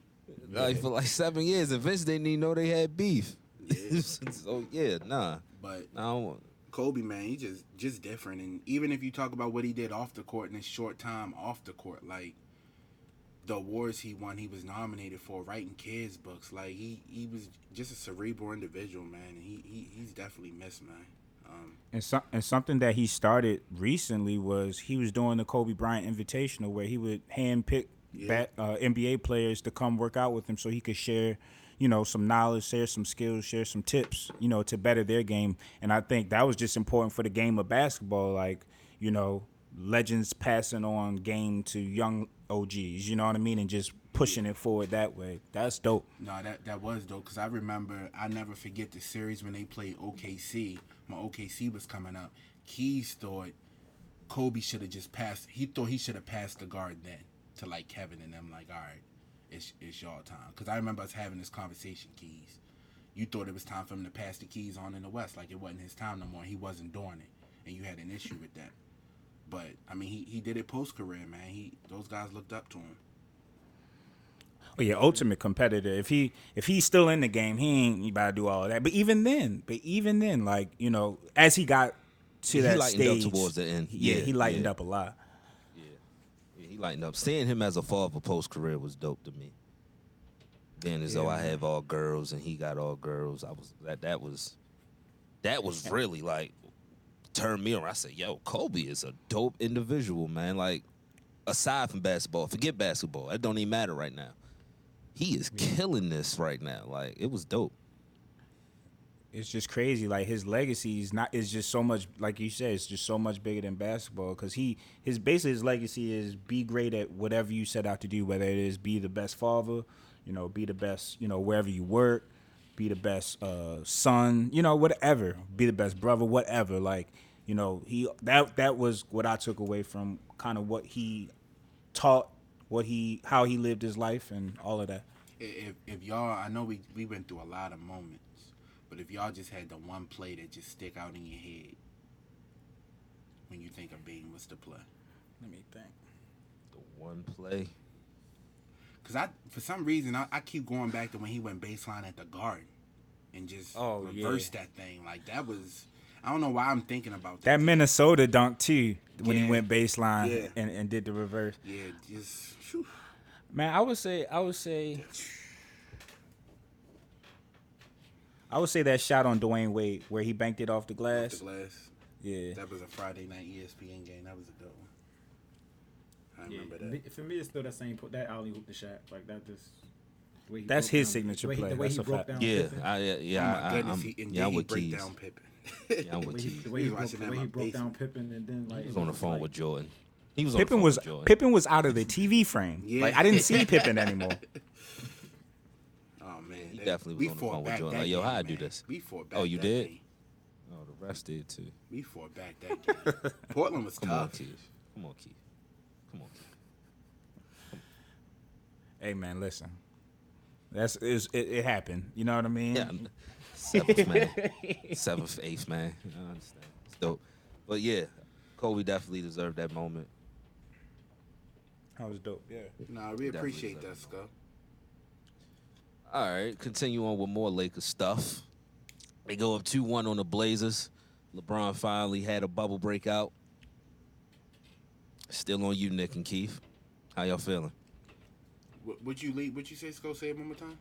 Like for like seven years, and Vince didn't even know they had beef.
Yeah.
so yeah, nah.
But
I don't want.
Kobe, man, he just just different. And even if you talk about what he did off the court in his short time off the court, like the awards he won, he was nominated for writing kids books. Like he he was just a cerebral individual, man. And he, he he's definitely missed, man. Um,
And, so, and something that he started recently was he was doing the Kobe Bryant Invitational where he would handpick
Yeah.
bat, uh, NBA players to come work out with him so he could share, you know, some knowledge, share some skills, share some tips, you know, to better their game. And I think that was just important for the game of basketball. Like, you know, legends passing on game to young OGs, you know what I mean? And just pushing it forward that way. That's dope.
No, that that was dope because I remember I never forget the series when they played OKC. When OKC was coming up, Keys thought Kobe should have just passed. He thought he should have passed the guard then to like Kevin and them. Like, all right, it's it's y'all time. Because I remember us having this conversation. Keys, you thought it was time for him to pass the keys on in the West. Like it wasn't his time no more. He wasn't doing it, and you had an issue with that. But I mean, he he did it post career, man. He those guys looked up to him.
Oh yeah, ultimate competitor. If he if he's still in the game, he ain't about to do all of that. But even then, but even then, like you know, as he got to
He
that
lightened up
stage
towards the end.
yeah,
Yeah,
he lightened
yeah.
up a lot.
Yeah, he lightened up. Seeing him as a father post career was dope to me. Being as though
Yeah,
I have all girls and he got all girls, I was that that was that was really like turned me around. I said, "Yo, Kobe is a dope individual, man. Like aside from basketball, forget basketball. That don't even matter right now. He is killing this right now. Like it was dope.
It's just crazy. Like his legacy is not is just so much. Like you said, it's just so much bigger than basketball. Because he his basically his legacy is be great at whatever you set out to do. Whether it is be the best father, you know, be the best, you know, wherever you work, be the best uh, son, you know, whatever, be the best brother, whatever. Like you know, he that that was what I took away from kind of what he taught, what he how he lived his life, and all of that.
if if y'all I know we we went through a lot of moments, but if y'all just had the one play that just stick out in your head when you think of Bean, what's the play?
Let me think.
The one play.
Cause I for some reason I, I keep going back to when he went baseline at the Garden and just
Oh,
reversed
yeah.
that thing. Like that was I don't know why I'm thinking about
That
that.
Minnesota dunk too, when he went baseline
Yeah.
and, and did the reverse.
yeah, just phew.
Man, I would say I would say I would say that shot on Dwyane Wade where he banked it off the
off
glass.
the glass.
Yeah.
That was a Friday night ESPN game. That was a good one. I
Yeah,
remember
me-
that.
for me, it's still that same. That alley hoop the shot like that. Just he
That's his
down-
signature
the he-
play.
The way
That's
he
a
broke
fact.
down
Yeah,
Pippen.
I, yeah, yeah.
oh
I,
my
I,
goodness,
I'm,
he, and
yeah, I'm with
break
Keys.
down Pippen.
Yeah, I'm
The
with
way he,
Keys.
the way
He
he broke, the way he broke down
basement.
Pippen and then like
He was on the phone
like-
with Jordan. He was on
Pippen
the phone
was
with Jordan.
Pippen was out of the TV frame.
Yeah.
Like I didn't see Pippen anymore.
Definitely
we
was on the
fought
phone with
back
Jordan.
that
Like, yo, how I do this?
We fought back
Oh, you
that
did?
game.
Oh, the rest did too.
We fought back that game. Portland was
Come on. Keith. Come on, Keith. Come on, Keith.
Hey man, listen. That's it's, it, it happened. You know what I mean?
Yeah, seventh man, seventh, eighth man. I understand. It's dope. But yeah, Kobe definitely deserved that moment.
That was dope. Yeah.
Nah, we
Definitely
appreciate that, Scott.
All right, continue on with more Lakers stuff. They go up 2 1 on the Blazers. LeBron finally had a bubble breakout. Still on you, Nick and Keith. How y'all feeling?
What, would you lead? What you say, Scott? Say it one more time.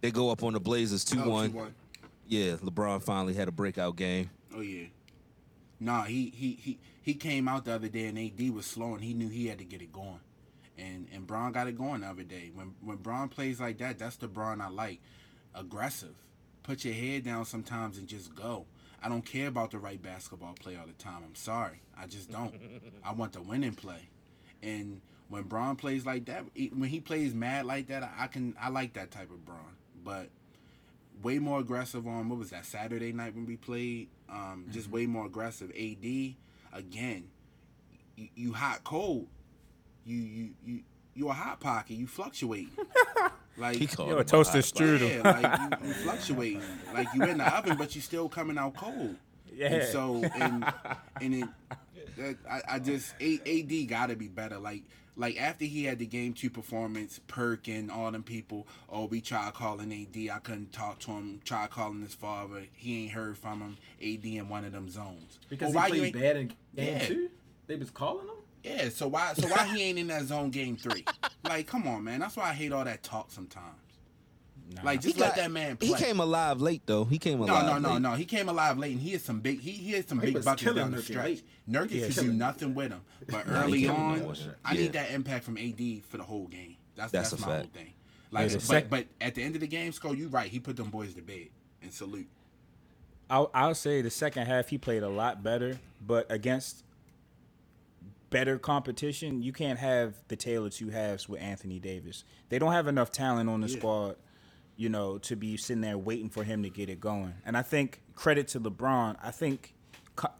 They go up on the Blazers 2
Oh,
1.
2-1.
Yeah, LeBron finally had a breakout game.
Oh yeah. Nah, he he he he came out the other day and AD was slow and he knew he had to get it going. And and Braun got it going the other day. When when Braun plays like that, that's the Braun I like. Aggressive. Put your head down sometimes and just go. I don't care about the right basketball play all the time. I'm sorry. I just don't. I want the winning play. And when Braun plays like that, when he plays mad like that, I, can I like that type of Braun. But way more aggressive on what was that Saturday night when we played. Um, just way more aggressive. AD again, you, you hot cold. You you you you a hot pocket. You fluctuate. like
He called
Yo,
him
a toaster strudel.
yeah, like you, you fluctuating. Like you in the oven, but you still coming out cold.
Yeah.
And so and and it, that, I, I just AD got to be better. Like like after he had the game two performance, Perk and all them people. Oh, we tried calling AD. I couldn't talk to him. Tried calling his father. He ain't heard from him. AD in one of them zones.
Because
Well,
he
you
played
ain't-
bad in game
Yeah.
two. They was calling him.
Yeah. So why so why he ain't in that zone game three? Like, come on, man. That's why I hate all that talk sometimes. Like, just
He
let
got-
that man play.
He came alive late though. He came alive.
no, no,
late.
no. He came alive late, and he had some big. He, he had some
He
big
was
buckets
killing
down the
Nurkic
stretch. Nurkic
Yeah,
could do nothing with him, but early
killing
on,
him.
I
Yeah.
need that impact from AD for the whole game. That's
That's
that's,
a
my
fact.
whole thing. Like,
the
but,
sec-
but at the end of the game, Sko, you right. He put them boys to bed and salute.
I'll, I'll say the second half he played a lot better, but against better competition, you can't have the tail of two halves with Anthony Davis. They don't have enough talent on the
Yeah.
squad, you know, to be sitting there waiting for him to get it going. And I think credit to LeBron. I think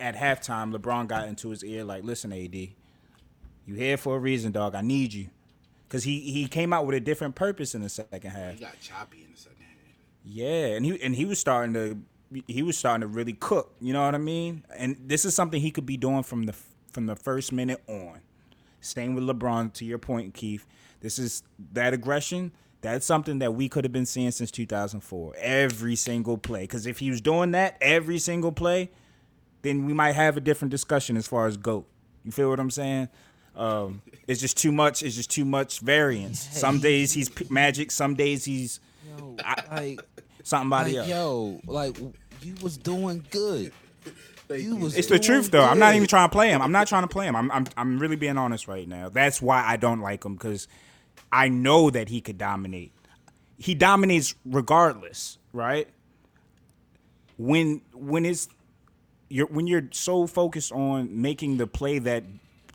at halftime, LeBron got into his ear like, "Listen, AD, you here for a reason, dog. I need you." Because he, he came out with a different purpose in the second half.
He got choppy in the second half.
Yeah, and he and he was starting to he was starting to really cook. You know what I mean? And this is something he could be doing from the from the first minute on. Same with LeBron. To your point, Keith, this is that aggression. That's something that we could have been seeing since 2004. Every single play. Because if he was doing that every single play, then we might have a different discussion as far as goat. You feel what I'm saying? Um, it's just too much. It's just too much variance. Some days he's p- magic. Some days he's
Yo, like,
somebody
like,
else.
yo, like you was doing good. You was
It's the truth, though. I'm not even trying to play him. I'm not trying to play him. I'm, I'm, I'm really being honest right now. That's why I don't like him because I know that he could dominate. He dominates regardless, right? When when it's you're when you're so focused on making the play that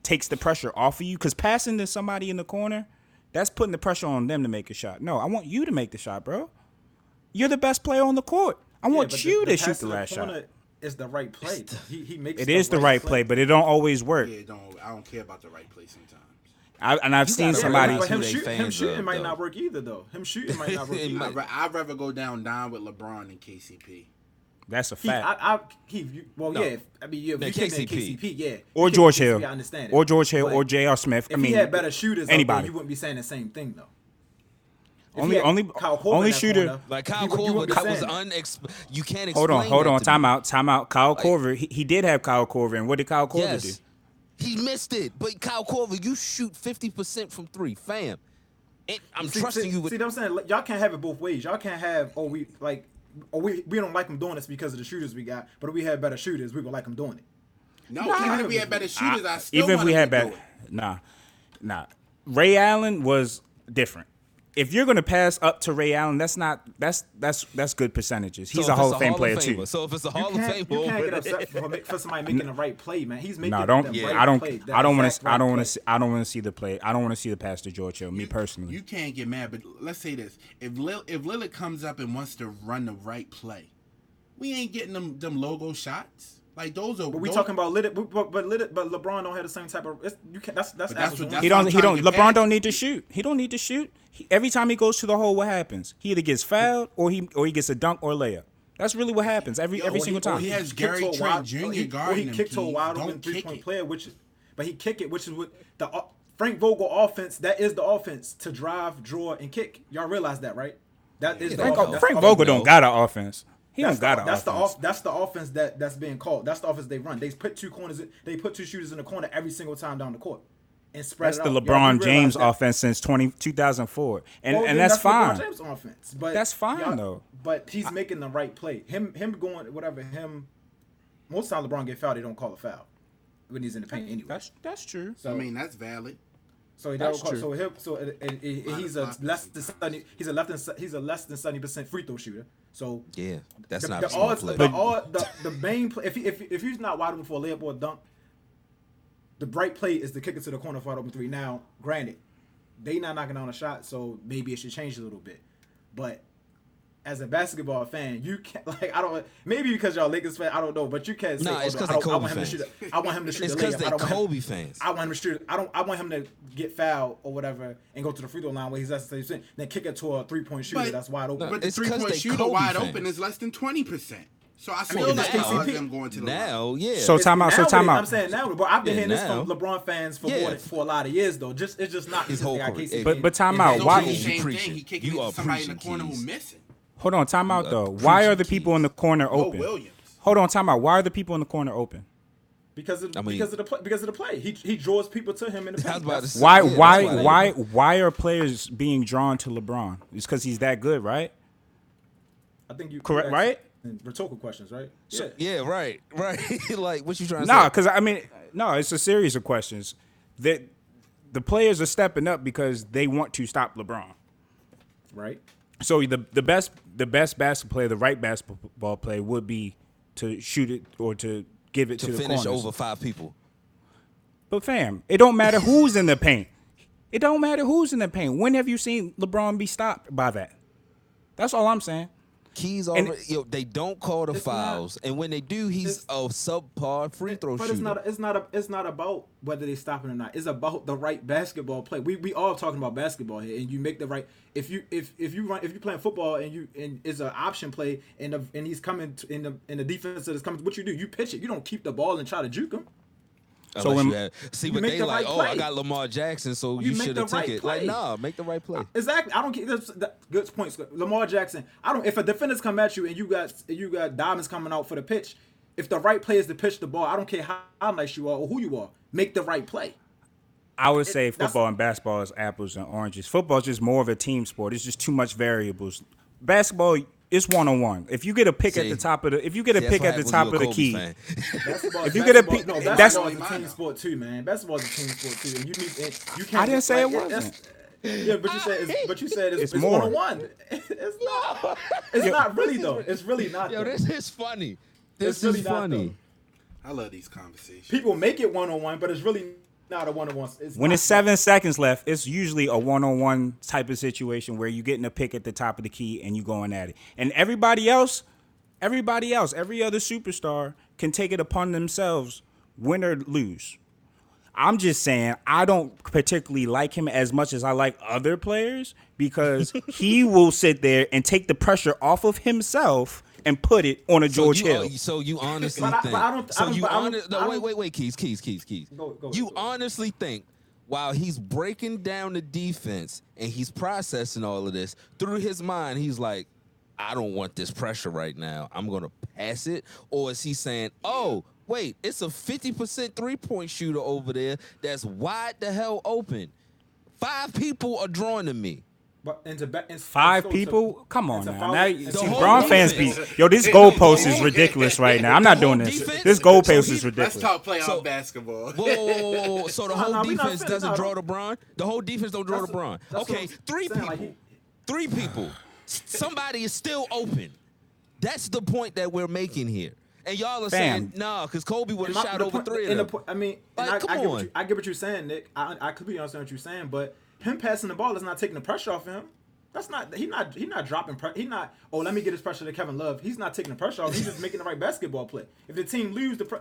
takes the pressure off of you, because passing to somebody in the corner, that's putting the pressure on them to make a shot. No, I want you to make the shot, bro. You're the best player on the court. I want
but
you
the,
to shoot
pass
the last shot.
Corner Is the right play. He, he makes.
It is the right play, but it don't always work.
Yeah, don't I don't care about the right play sometimes.
I, and I've
You
seen
gotta
somebody.
realize
But him,
who they
shoot, him shooting
of,
might
though.
not work either, though. Him shooting might not work
It
either.
I'd, I'd rather go down down with LeBron than KCP.
That's a
He,
fact.
I, I, he, well,
No.
yeah. if- I mean, yeah, if you take that
KCP.
KCP, yeah.
or
You
George
KCP,
Hill,
I understand. It. or.
George Hill,
But
or J.R. Smith. I mean,
he had better shooters,
anybody.
anybody, you wouldn't be saying the same thing, though. If
Only- only-
Kyle
only shooter-
corner,
Like Kyle
would- you
Korver that was
saying
unexp. You can't explain.
hold on, hold
that
on. Time
me.
out, time out. Kyle
Like-
Korver, he, he did have Kyle Korver, and what did Kyle Korver
Yes,
do?
he missed it. But Kyle Korver, you shoot fifty percent from three, fam. It, I'm
See-
trusting
see,
you with.
See, what I'm saying y'all can't have it both ways. Y'all can't have oh we like or we we don't like them doing this because of the shooters we got, but if we had better shooters, we would like them doing it.
No, even if we had better shooters, I, still
Even if we had
to
better, nah, nah. Ray Allen was different. If you're gonna pass up to Ray Allen, that's not that's that's that's good percentages. He's
So
a Hall of Fame player
Famer,
too.
So if it's a Hall of
can't,
Fame
you can't get upset for, for somebody making the right play, man. He's making
No, don't.
the right
I don't.
play.
I don't want
exact
to. I don't want to. I don't want to see the play. I don't want to see the pass to George Hill. Me
You-
personally.
You can't get mad, but let's say this: if Lil, if Lillard comes up and wants to run the right play, we ain't getting them them logo shots. Like those are.
But we
those-
talking about lit, but but, but, but LeBron don't have the same type of. It's, you can't. That's that's,
But that's what- that's
he don't. He don't. LeBron
past.
don't need to shoot. He don't need to shoot. He, every time he goes to the hole, what happens? He either gets fouled or he or he gets a dunk or layup. That's really what happens every
Yo,
every
or he-
single time.
he has Gary Trent
wide-
Jr.
or he- or he kicked to a
Keys.
wide open three point
it.
player, which, but he kick it, which is what the uh, Frank Vogel offense. That is the offense to drive, draw, and kick. Y'all realize that, right? That is the
Frank,
offense. That's
Frank
the
Vogel don't got an offense. He
That's
don't got
the,
an
that's
offense.
the off, that's the offense that that's being called. That's the offense they run. They put two corners. They put two shooters in the corner every single time down the court, and spread
That's
it
the
out. Y'all
LeBron James
that?
offense since 20, 2004. and
Well,
and
then
that's,
LeBron
fine.
James offense, but
That's fine, though.
But he's making the right play. Him him going whatever him. Most time LeBron get fouled, they don't call a foul when he's in the paint anyway.
That's that's true.
so
I mean, that's valid.
so he
that's
call,
true.
so him so it, it, it- he's a less than 70, he's a less than he's a less than seventy percent free throw shooter. So
Yeah, that's
the,
not
the
a smart
odds,
play.
the, all, the, the main play, if, he, if, if he's not wide open for a layup or a dunk, the bright play is to kick it to the corner for wide open three. Now, granted, they not knocking down a shot, so maybe it should change a little bit. But as a basketball fan, you can't like I don't maybe because y'all Lakers fan, I don't know, but you can't say
Nah, it's
oh,
'cause
I,
they
don't- I
Kobe
want him to shoot. A, I want him to shoot
it's
a
because
layup.
they
I don't him-
Kobe fans.
I want him to shoot. I don't. I want him to get fouled or whatever and go to the free throw line where he's at the same Then kick it to a three point shooter
But-
that's wide open.
No,
But the three point shooter
Kobe
wide
fans.
open is less than twenty percent. So I
mean,
still
that's
not
KCP.
them going to the line.
now, yeah.
So
It's-
time out. So
now
time out.
I'm saying now, but I've been
Yeah,
hearing this from. LeBron fans for
Yeah.
more for a lot of years though. Just it's just not
His
because
whole
they
career.
But- but time out. Why-
the
You
same
preaching.
He kicking
You
it
are
somebody in the
preaching,
corner who missing.
Hold on, time out
Uh,
though. Why are the people in the corner open? Hold on, time out. Why are the people in the corner open?
because of
I mean-
because of the play, because of the play. He he draws people to him in the
I
paint.
about to say-
Why
Yeah,
why
why
why why are players being drawn to LeBron? It's because he's that good, right?
I think you
Correct,
you
right?
Asked Rhetorical questions, right?
So- yeah, right, right. like what you trying to
No,
say?
because I mean, no, it's a series of questions. That the players are stepping up because they want to stop LeBron.
right.
So the the best the best basketball player, the right basketball player, would be to shoot it or to give it to,
to
the
finish
corners.
over five people.
But fam, it don't matter who's in the paint. It don't matter who's in the paint. When have you seen LeBron be stopped by that? That's all I'm saying.
Keys already, yo, they don't call the
It's not-
fouls, and when they do, he's a subpar free throw
But
shooter.
it's not. It's not. A, it's not about whether they stop it or not. It's about the right basketball play. We we all talking about basketball here, and you make the right. If you if if you run if you playing football and you and it's an option play and the, and he's coming to, in the in the defense that is coming, what you do? You pitch it. You don't keep the ball and try to juke him.
Unless
So when-
you have, see, but they
the
like,
right
oh, I got Lamar Jackson, so
You
you, should
the
have took
right
it. Like, nah, make the right play.
Exactly. I don't care. That's, that, good points. Lamar Jackson. I don't. If a defenders come at you and you got you got diamonds coming out for the pitch, if the right play is to pitch the ball, I don't care how, how nice you are or who you are. Make the right play.
I would say
that's-
football and basketball is apples and oranges. Football is just more of a team sport. It's just too much variables. Basketball is one on one. If you get a pick at the top of the, if you get a
See,
pick at the top of the
a
key,
Kobe fan.
Basketball,
If you get a pick-
no,
that's-
a team sport too, man. Basketball is a team sport too, and you need. And you can't.
I didn't say it wasn't.
Yeah, but you said it's, but you said it's,
It's
it's,
more.
one on one. It's not. It's not really though. It's really not.
Yo,
though.
this is funny. This
It's really
is
not,
funny.
I love these conversations.
People make it one on one, but it's really not a one on one.
when it's seven seconds left, it's usually a one on one type of situation where you're getting a pick at the top of the key and you're going at it. And everybody else, everybody else, every other superstar can take it upon themselves, win or lose. I'm just saying I don't particularly like him as much as I like other players because he will sit there and take the pressure off of himself and put it on a George
so you,
Hill.
So you honestly
But I-
think?
but I don't- I
so
don't-
you
but I don't-
honest?
I
No, wait, wait, wait, Keys, Keys, Keys, Keys.
Go- go,
you
go.
honestly think while he's breaking down the defense and he's processing all of this through his mind, he's like, I don't want this pressure right now. I'm gonna pass it, or is he saying, Oh, wait, it's a 50% three point shooter over there that's wide the hell open. Five people are drawing to me.
But into ba- in,
Five
so- so-
people? Come on now.
foul-
now you- see, Braun fans be yo. This goalpost is ridiculous right now. I'm not doing this.
defense-
This
so
goalpost
he-
is ridiculous.
Let's talk playoff
So-
basketball.
Whoa, whoa, whoa, whoa, whoa. So the whole
no, we not
defense
finished.
doesn't
No,
draw
no.
LeBron. The whole defense don't draw
That's-
LeBron.
that's
Okay, three people.
like he-
Three people. Somebody is still open. That's the point that we're making here. And y'all are saying
Fam.
nah, because Kobe would have shot
the
over
point-
three of
and the I mean,
Like,
I,
come
I, get
on.
what you, I get what you're saying, Nick. I, I completely understand what you're saying, but him passing the ball is not taking the pressure off him. That's not he not he not dropping pre- he not oh let me get his pressure to Kevin Love. He's not taking the pressure off. He's just making the right basketball play. If the team lose the pre-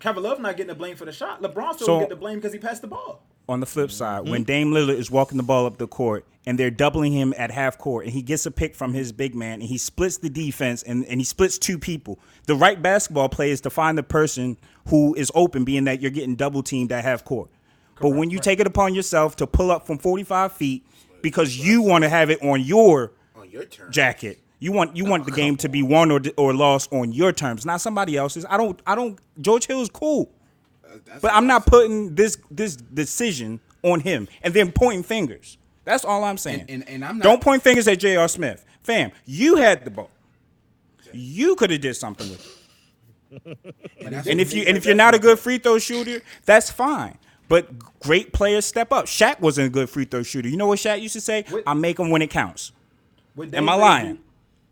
Kevin Love not getting the blame for the shot. LeBron still
So-
get the blame because he passed the ball.
On the flip side,
Mm-hmm.
when Dame Lillard is walking the ball up the court and they're doubling him at half court and he gets a pick from his big man and he splits the defense and, and he splits two people, the right basketball play is to find the person who is open, being that you're getting double teamed at half court. But when you take it upon yourself to pull up from 45 feet because you want to have it on your
on your turn.
jacket. You want you want the game to be won or or lost on your terms, not somebody else's. I don't I don't. George Hill is cool, uh,
That's
but I'm not putting this this decision on him and then pointing fingers. That's all I'm saying.
And- and- and I'm not-
don't point fingers at J.R. Smith, fam. You had the ball. You could have did something with it. And if you and if you're not a good free throw shooter, that's fine. But great players step up. Shaq wasn't a good free throw shooter. You know what Shaq used to say?
Wait.
I make them when it counts.
Would
Am I lying?
do-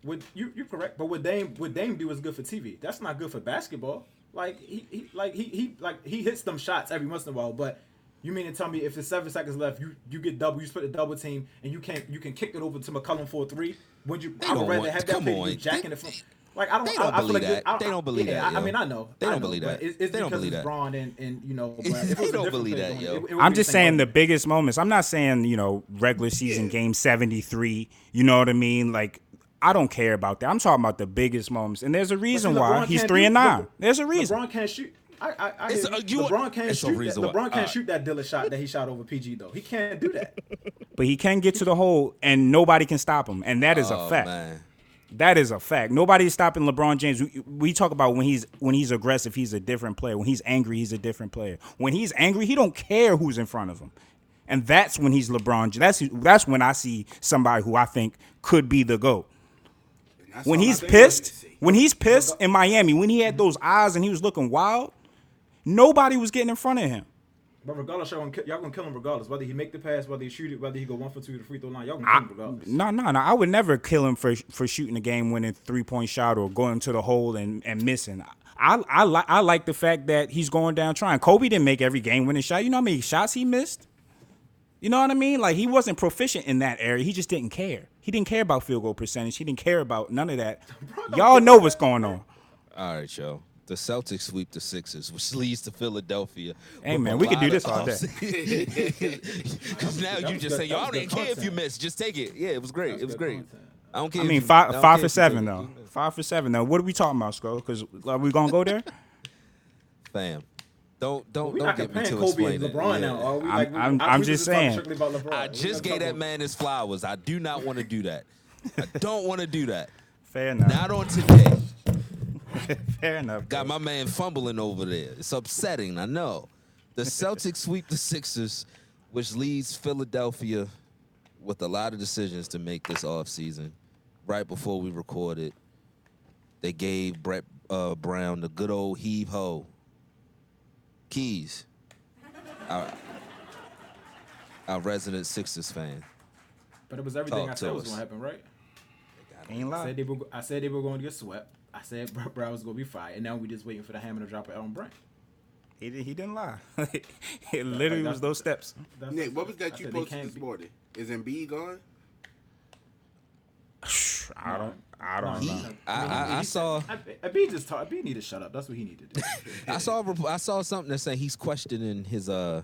Would you you correct? But what Dame what Dame do is good for TV. That's not good for basketball. Like he, he like he he like he hits them shots every once in a while, but. You mean to tell me if there's seven seconds left, you you get double, you split the double team, and you can't you can kick it over to McCollum for a three? Would you?
They
I would rather
want-
have that
come on.
than jacking
They-
it from. Like I don't.
they
I,
don't
I feel
believe
like
that.
I,
They don't believe
yeah,
that,
I, I mean, I know.
They
I
don't
know,
believe that.
It's, it's
They don't believe
it's
that.
Braun and and you know. But if
They don't believe that, yo.
it- it
I'm just
same
saying the biggest moments. I'm not saying, you know, regular season game 73. You know what I mean? Like, I don't care about that. I'm talking about the biggest moments. And there's a
But see,
reason why
LeBron
he's
can't
3 and 9. There's a reason.
LeBron can't shoot. I, I, I
It's
hear
a-
you.
you-
LeBron can't
it's
shoot that.
reason.
LeBron can't
Alright.
shoot that Dilla shot that he shot over PG though. He can't do that.
But he can get to the hole and nobody can stop him. And that is a
Oh,
fact.
man.
That is a fact. Nobody's stopping LeBron James. We, we talk about when he's when he's aggressive, he's a different player. When he's angry, he's a different player. When he's angry, he don't care who's in front of him. And that's when he's LeBron. That's that's when I see somebody who I think could be the GOAT. When he's
think we need to
pissed, when he's pissed in Miami, when he had those eyes and he was looking wild, nobody was getting in front of him.
But regardless, y'all gonna, ki- y'all gonna kill him regardless. Whether he make the pass, whether he shoot it, whether he go one for two to the free throw line, y'all gonna kill him regardless.
No, no, no. I would never kill him for for shooting a game winning three point shot or going to the hole and, and missing. I I like I like the fact that he's going down trying. Kobe didn't make every game winning shot. You know how many shots he missed? You know what I mean? Like he wasn't proficient in that area. He just didn't care. He didn't care about field goal percentage. He didn't care about none of that. Y'all know what's going on.
All right, yo. The Celtics sweep the Sixers, which leads to Philadelphia.
Hey, man, we could do this all day.
Because now you
was
just
good-
say,
that
y'all
was
didn't
good
care if you
content.
missed. Just take it. Yeah, it was great.
Was
It was great.
content.
I don't care.
I
if
mean,
you-
five
I
five for seven though. Five for seven though. What are we talking about, Skull? Because are we gonna go there?
Fam, don't don't
We're
don't get me
comparing
to
Kobe
explain
and
it.
LeBron
Yeah.
now, are we?
I'm-
Like, we-
I'm-
I-
I'm
we
just saying.
strictly about LeBron.
I just gave that man his flowers. I do not want to do that. I don't want to do that.
Fair enough.
Not on today.
Fair enough.
Got my man fumbling over there. It's upsetting, I know. The Celtics sweep the Sixers, which leaves Philadelphia with a lot of decisions to make this offseason. Right before we recorded, they gave Brett uh, Brown the good old heave ho. Keys, our, our resident Sixers fan.
But it was everything
Talk
I said was gonna happen, right?
Ain't
I
lie.
said they were. I said they were going to get swept. I said Brett Brown was going to be fired, and now we're just waiting for the hammer to drop at Elton Brand.
He, di- he didn't lie. it literally was those steps.
Nick, what was that you posted
can't
this
be-
morning? Is Embiid gone?
I don't. I don't
No,
know.
no.
I- I- I saw-
I, I, B just talk. B need to shut up. That's what he needed to do.
I saw I saw something that saying he's questioning his uh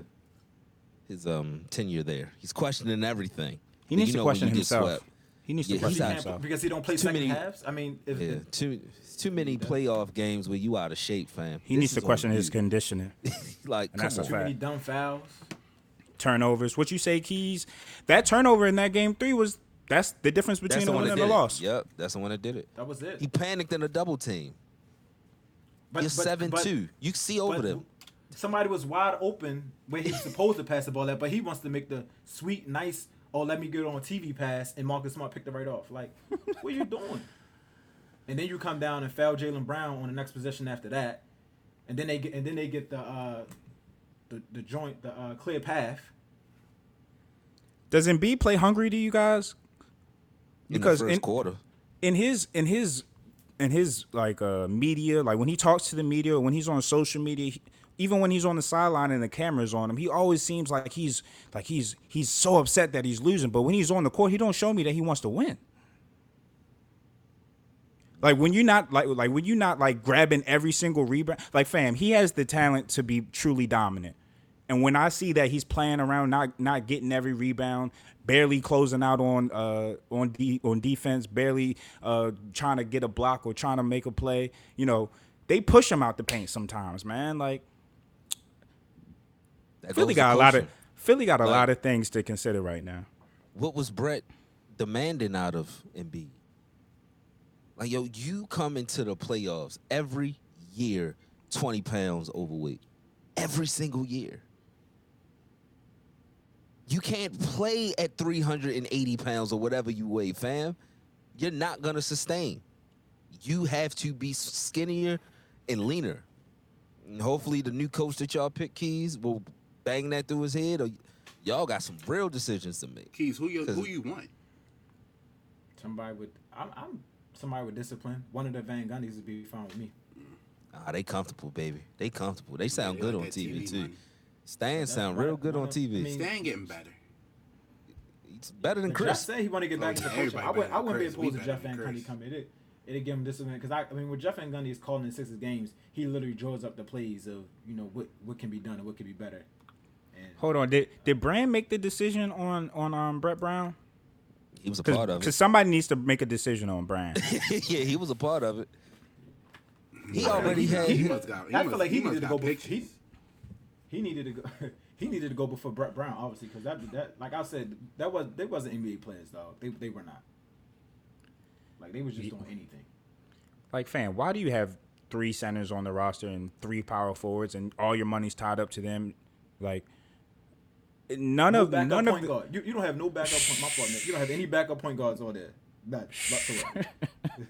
his um tenure there. He's questioning everything.
He needs
you
to
know
question
you get
himself.
Swept-
He needs
Yeah,
to
he's
question
out.
Himself.
because he don't play
Too
second
many-
halves. I mean, if,
Yeah, too too many playoff games where you out of shape, fam.
He
This
needs to question his conditioning,
like,
And
come
that's
on.
too many dumb fouls.
turnovers. What you say, Keys? That turnover in that game three was that's the difference between
That's
the
the
win and the loss.
Yep, that's the one that did it.
That was it.
He panicked in a double team.
But-
You're
but-
seven
but-
two. You see over them.
Somebody was wide open where he was supposed to pass the ball at, but he wants to make the sweet, nice oh, let me get it on TV pass, and Marcus Smart picked it right off. Like, what are you doing? And then you come down and foul Jaylen Brown on the next possession after that, and then they get and then they get the uh, the the joint the uh, clear path.
Does Embiid play hungry to you guys?
Because in the first
in,
quarter,
in his in his in his like uh media, like when he talks to the media, when he's on social media, he, even when he's on the sideline and the cameras on him, he always seems like he's like he's he's so upset that he's losing. But when he's on the court, he don't show me that he wants to win. Like when you're not like like when you're not like grabbing every single rebound, like fam, he has the talent to be truly dominant. And when I see that he's playing around, not not getting every rebound, barely closing out on uh on de- on defense, barely uh trying to get a block or trying to make a play, you know, they push him out the paint sometimes, man. Like Philly got a lot of. Philly got a
Like-
lot of things to consider right now.
what was Brett demanding out of Embiid? Like, yo, you come into the playoffs every year 20 pounds overweight. Every single year. You can't play at 380 pounds or whatever you weigh, fam. You're not going to sustain. You have to be skinnier and leaner. And hopefully, the new coach that y'all pick, Keys, will bang that through his head, or y'all got some real decisions to make.
Keys, who you
'Cause-
who you want?
Somebody with I'm, I'm somebody with discipline. One of the Van Gundy's would be fine with me.
Ah, they comfortable, baby. They comfortable. They sound
they
good
like
on TV,
TV
too.
money.
Stan
That's
sound real good
One
on TV.
I mean-
Stan getting better.
It's better than
Jeff
Chris.
said he want to get
Oh,
back
yeah,
into coaching.
everybody
I would
better
I
than
wouldn't be
Chris. We
opposed to Jeff
than
Van Gundy coming. It it'd give him discipline because I I mean when Jeff Van Gundy is calling in Sixers games, he literally draws up the plays of you know what what can be done and what can be better. And
Hold on, did did Brand make the decision on on um Brett Brown?
He was a part of it.
Because somebody needs to make a decision on Brand.
yeah, he was a part of it. He
Yeah,
already
he-
had.
he must got- he
I
must-
feel like he,
he
needed to go. Before, he he needed to go. he needed to go before Brett Brown, obviously, because that that like I said, that was they wasn't NBA players, dog. They they were not. Like they was just doing anything.
like, fam, why do you have three centers on the roster and three power forwards and all your money's tied up to them? Like, none
No
of
backup
none
point
of the,
guard. You, you don't have no backup point. My fault. Nick. You don't have any backup point guards on there. None whatsoever.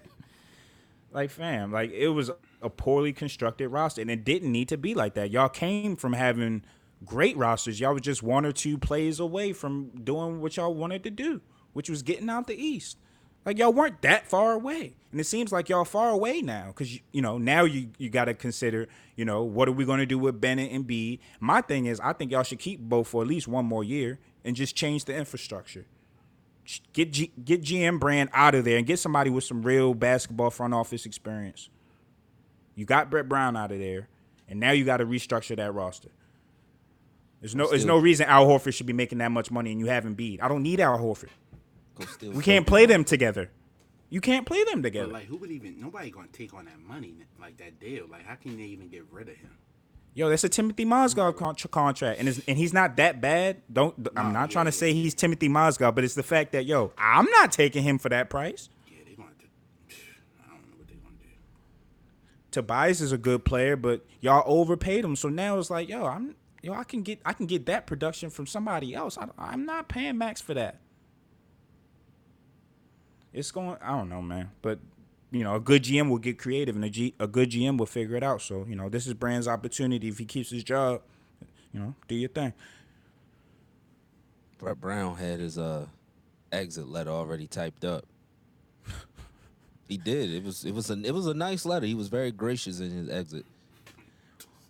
like fam like it was a poorly constructed roster and it didn't need to be like that y'all came from having great rosters y'all was just one or two plays away from doing what y'all wanted to do which was getting out the east like y'all weren't that far away and it seems like y'all far away now because you know now you you got to consider you know what are we going to do with bennett and b my thing is i think y'all should keep both for at least one more year and just change the infrastructure get G, get GM brand out of there and get somebody with some real basketball front office experience. You got Brett Brown out of there, and now you got to restructure that roster. There's no there's no reason Al Horford should be making that much money and you haven't beat. I don't need Al Horford.
Go steal
We can't play them together. You can't play them together.
But
together.
like, who would even? Nobody gonna take on that money like that deal. Like, how can they even get rid of him?
Yo, that's a Timothy Mozgov con- contract, and and he's not that bad. Don't I'm
Nah,
not trying
yeah,
to say he's Timothy Mozgov, but it's the fact that yo, I'm not taking him for that price.
Yeah, they gonna. To, I don't know what they gonna do.
Tobias is a good player, but y'all overpaid him. So now it's like, yo, I'm yo, I can get I can get that production from somebody else. I, I'm not paying max for that. It's going. I don't know, man, but you know, a good GM will get creative, and a, G, a good GM will figure it out. So you know, this is Brand's opportunity. If he keeps his job, you know, do your thing.
Brett Brown had his uh exit letter already typed up. he did. It was it was a it was a nice letter. He was very gracious in his exit.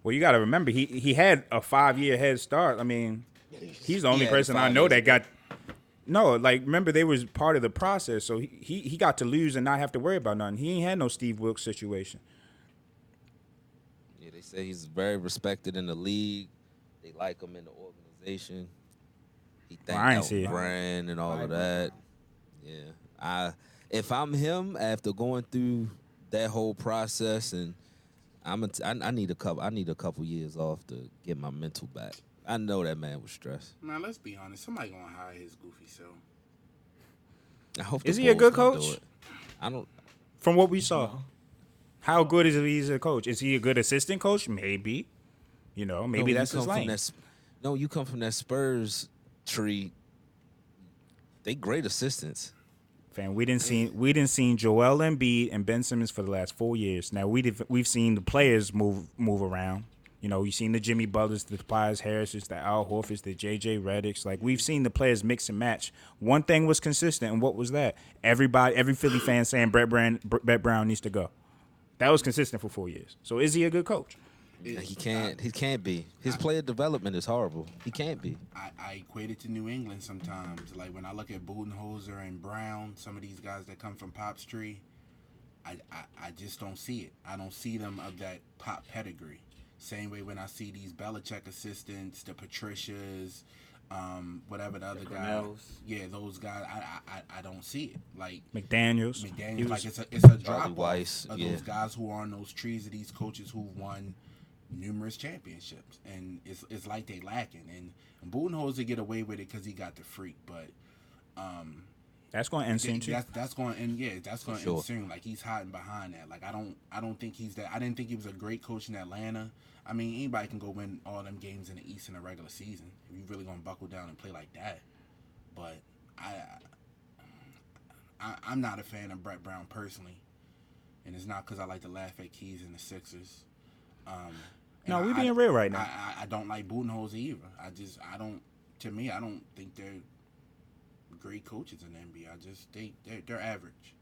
Well, you got to remember he he had a five year head start. I mean, he's the only
Yeah,
person I know
years
that got. No, like remember they was part of the process, so he, he he got to lose and not have to worry about nothing. He ain't had no Steve Wilks situation.
Yeah, they say he's very respected in the league. They like him in the organization. He
Well,
thanked
I ain't
out
see it.
Brand and all
I
of
agree.
that. Yeah, I if I'm him after going through that whole process and I'm a t- I, I need a couple I need a couple years off to get my mental back. I know that man was stressed.
Man, let's be honest. Somebody gonna hire his goofy self.
I hope.
Is
the
he a good
don't do
coach?
I don't.
From what we saw, how good is he as a coach? Is he a good assistant coach? Maybe. You know, maybe
no,
that's his
come from
lane.
that no, you come from that Spurs tree. They great assistants.
Fan, we didn't see we didn't seen Joel Embiid and Ben Simmons for the last four years. Now we did, we've seen the players move move around. You know, you've seen the Jimmy Butlers, the Tobias Harrises, the Al Horfords, the JJ Redicks. Like we've seen the players mix and match. One thing was consistent, and what was that? Everybody, every Philly fan saying Brett Brown, Brett Brown needs to go. That was consistent for four years. So is he a good coach?
He can't. He can't be. His player development is horrible. He can't be.
I, I equate it to New England sometimes. Like when I look at Budenholzer and Brown, some of these guys that come from Pop's tree, I, I, I just don't see it. I don't see them of that pop pedigree. Same way when I see these Belichick assistants, the Patricias, um, whatever the other guy.
Cornells.
Yeah, those guys. I, I I- I don't see it. Like
McDaniels.
McDaniel's,
was-
like it's a it's a drop off
Weis,
of
yeah.
those guys who are on those trees of these coaches who won numerous championships, and it's it's like they lacking. And, and Budenholzer get away with it because he got the freak, but
that's going to end soon too.
that's that's going and yeah, that's going to
Sure.
end soon. Like he's hiding behind that. Like I don't I don't think he's that. I didn't think he was a great coach in Atlanta. I mean, anybody can go win all them games in the East in a regular season if you really gonna buckle down and play like that. But I, I I'm not a fan of Brett Brown personally, and it's not because I like to laugh at Keys and the Sixers. Um,
No,
I-
we
I-
being real right now.
I, I, I don't like Budenholzer either. I just I don't. To me, I don't think they're great coaches in the NBA. I just they they're, they're average.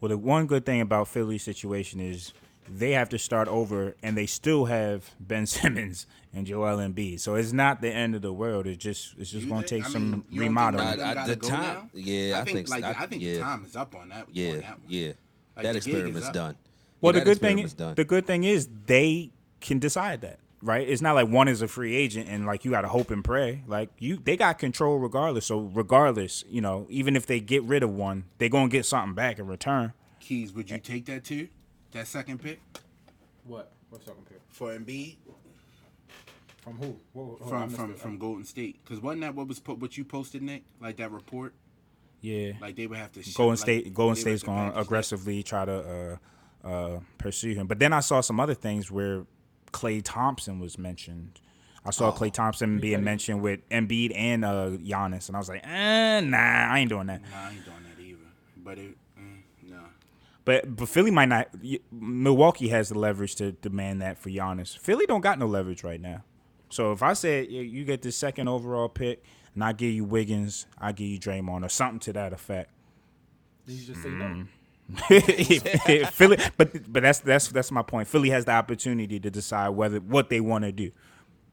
Well, the one good thing about Philly's situation is they have to start over, and they still have Ben Simmons and Joel Embiid. So it's not the end of the world. It's just it's just going to take
I
some
mean, you don't think
remodeling.
none
I- I- the time- yeah, I think-
like
I-
I think
yeah.
the time is up on that. on
Yeah,
that
yeah.
Like,
that
the gig is
experiment's done.
Well,
Yeah,
the
that
good thing is
done.
the good thing is they can decide that, right? It's not like one is a free agent and like you got to hope and pray. Like you, they got control regardless. So regardless, you know, even if they get rid of one, they gonna get something back in return.
Keys, would you take that too? That second pick
What? What's talking pick?
for Embiid
From who? Whoa, whoa, I
from
missed
from
it.
from Golden State? Because wasn't that what was put what you posted, Nick? Like that report?
Yeah,
Like they would have to. ship,
Golden
like,
State,
they
Golden
would
State's
have to
going to
package that.
aggressively try to uh, uh, pursue him. But then I saw some other things where Klay Thompson was mentioned. I saw Klay Thompson being mentioned with Embiid and uh, Giannis, and I was like, eh, nah, I ain't doing that.
Nah, I ain't doing that either. But it, no.
But but Philly might not. Milwaukee has the leverage to demand that for Giannis. Philly don't got no leverage right now. So if I said "Yeah, you get the second overall pick, and I give you Wiggins, I give you Draymond, or something to that effect.
Did you just say no? Mm.
Philly, but but that's that's that's my point. Philly has the opportunity to decide whether what they want to do.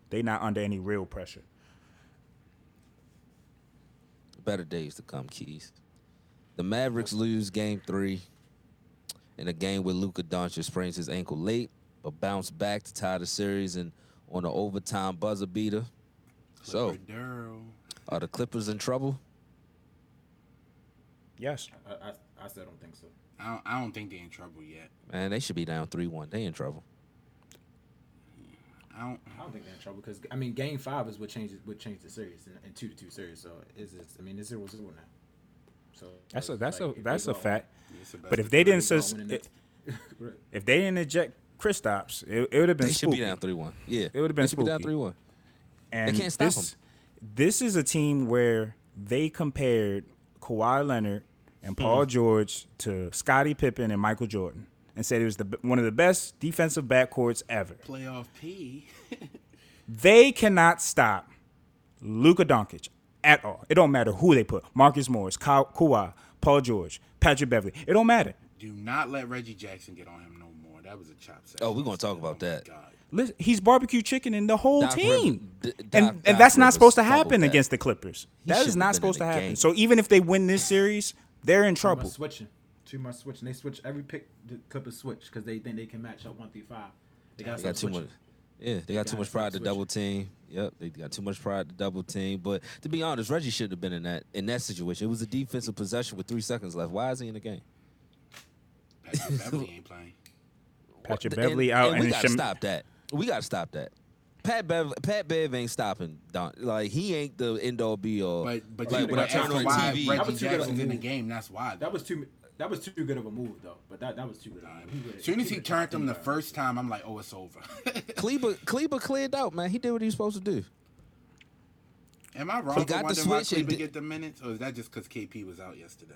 They're not under any real pressure.
Better days to come, Keys. The Mavericks lose Game Three in a game where Luka Doncic sprains his ankle late, but bounced back to tie the series and on an overtime buzzer beater. So, are the Clippers in trouble?
Yes.
I, I, I still don't think so.
I don't, I don't think they're in trouble yet.
Man, they should be down three one. They in trouble.
I don't.
I don't think they're in trouble because I mean, Game Five is what changes what changed the series and, in two to two series. So is it? I mean, it's zero zero now. So
That's a that's
like,
a that's a
go-
fact.
It's
But if they didn't
go
sus-
winning
it- if they didn't eject Kristaps, it, it would have been
They should be down three one. Yeah,
It would've been
They should be down three one.
And
can't stop
this, This is a team where they compared Kawhi Leonard and hmm. Paul George to Scottie Pippen and Michael Jordan, and said it was the one of the best defensive backcourts ever.
playoff P.
They cannot stop Luka Doncic at all. It don't matter who they put. Marcus Morris, Ka- Kawhi, Paul George, Patrick Beverley. It don't matter.
Do not let Reggie Jackson get on him no more. That was a chop set.
Oh, we're gonna talk about
my
that.
God.
Listen, he's barbecue chicken in the whole
Doc
team,
Rivers- D- Doc-
and
Doc
and that's not
Rivers
supposed to
fumbled
happen
that.
against the Clippers.
He
That is
shouldn't
not
have been
supposed to happen.
game.
So even if they win this series, they're in
Too
trouble.
much switching. Too much switching. They switch every pick. The Clippers switch because they think they can match up one through five. They got,
They got too much. Yeah, they got too
gotta
much pride to
switching.
double team. Yep, they got too much pride to double team. But to be honest, Reggie should have been in that in that situation. It was a defensive possession with three seconds left. Why is he in the game?
Patrick Beverley ain't playing.
Patrick
And-
Beverley out,
and,
and,
we gotta
Shem-
stop that. We gotta stop that. Pat Bev, Pat Bev ain't stopping. Don. Like he ain't the end all be all.
But but
like
you,
when I
but
turn on
why
TV,
That
Reggie
was too good of
Jackson's in the game. That's why.
That was too. That was too good of a move though. But that that was too good. Of a move. He would've-
As soon as he turned
dropped
him the first time, I'm like, oh, it's over.
Kleber, Kleber cleared out, man. He did what he was supposed to do.
Am I wrong
He
for
got the
wondering why
switch and
Kleber get the minutes, or is that just because KP was out yesterday?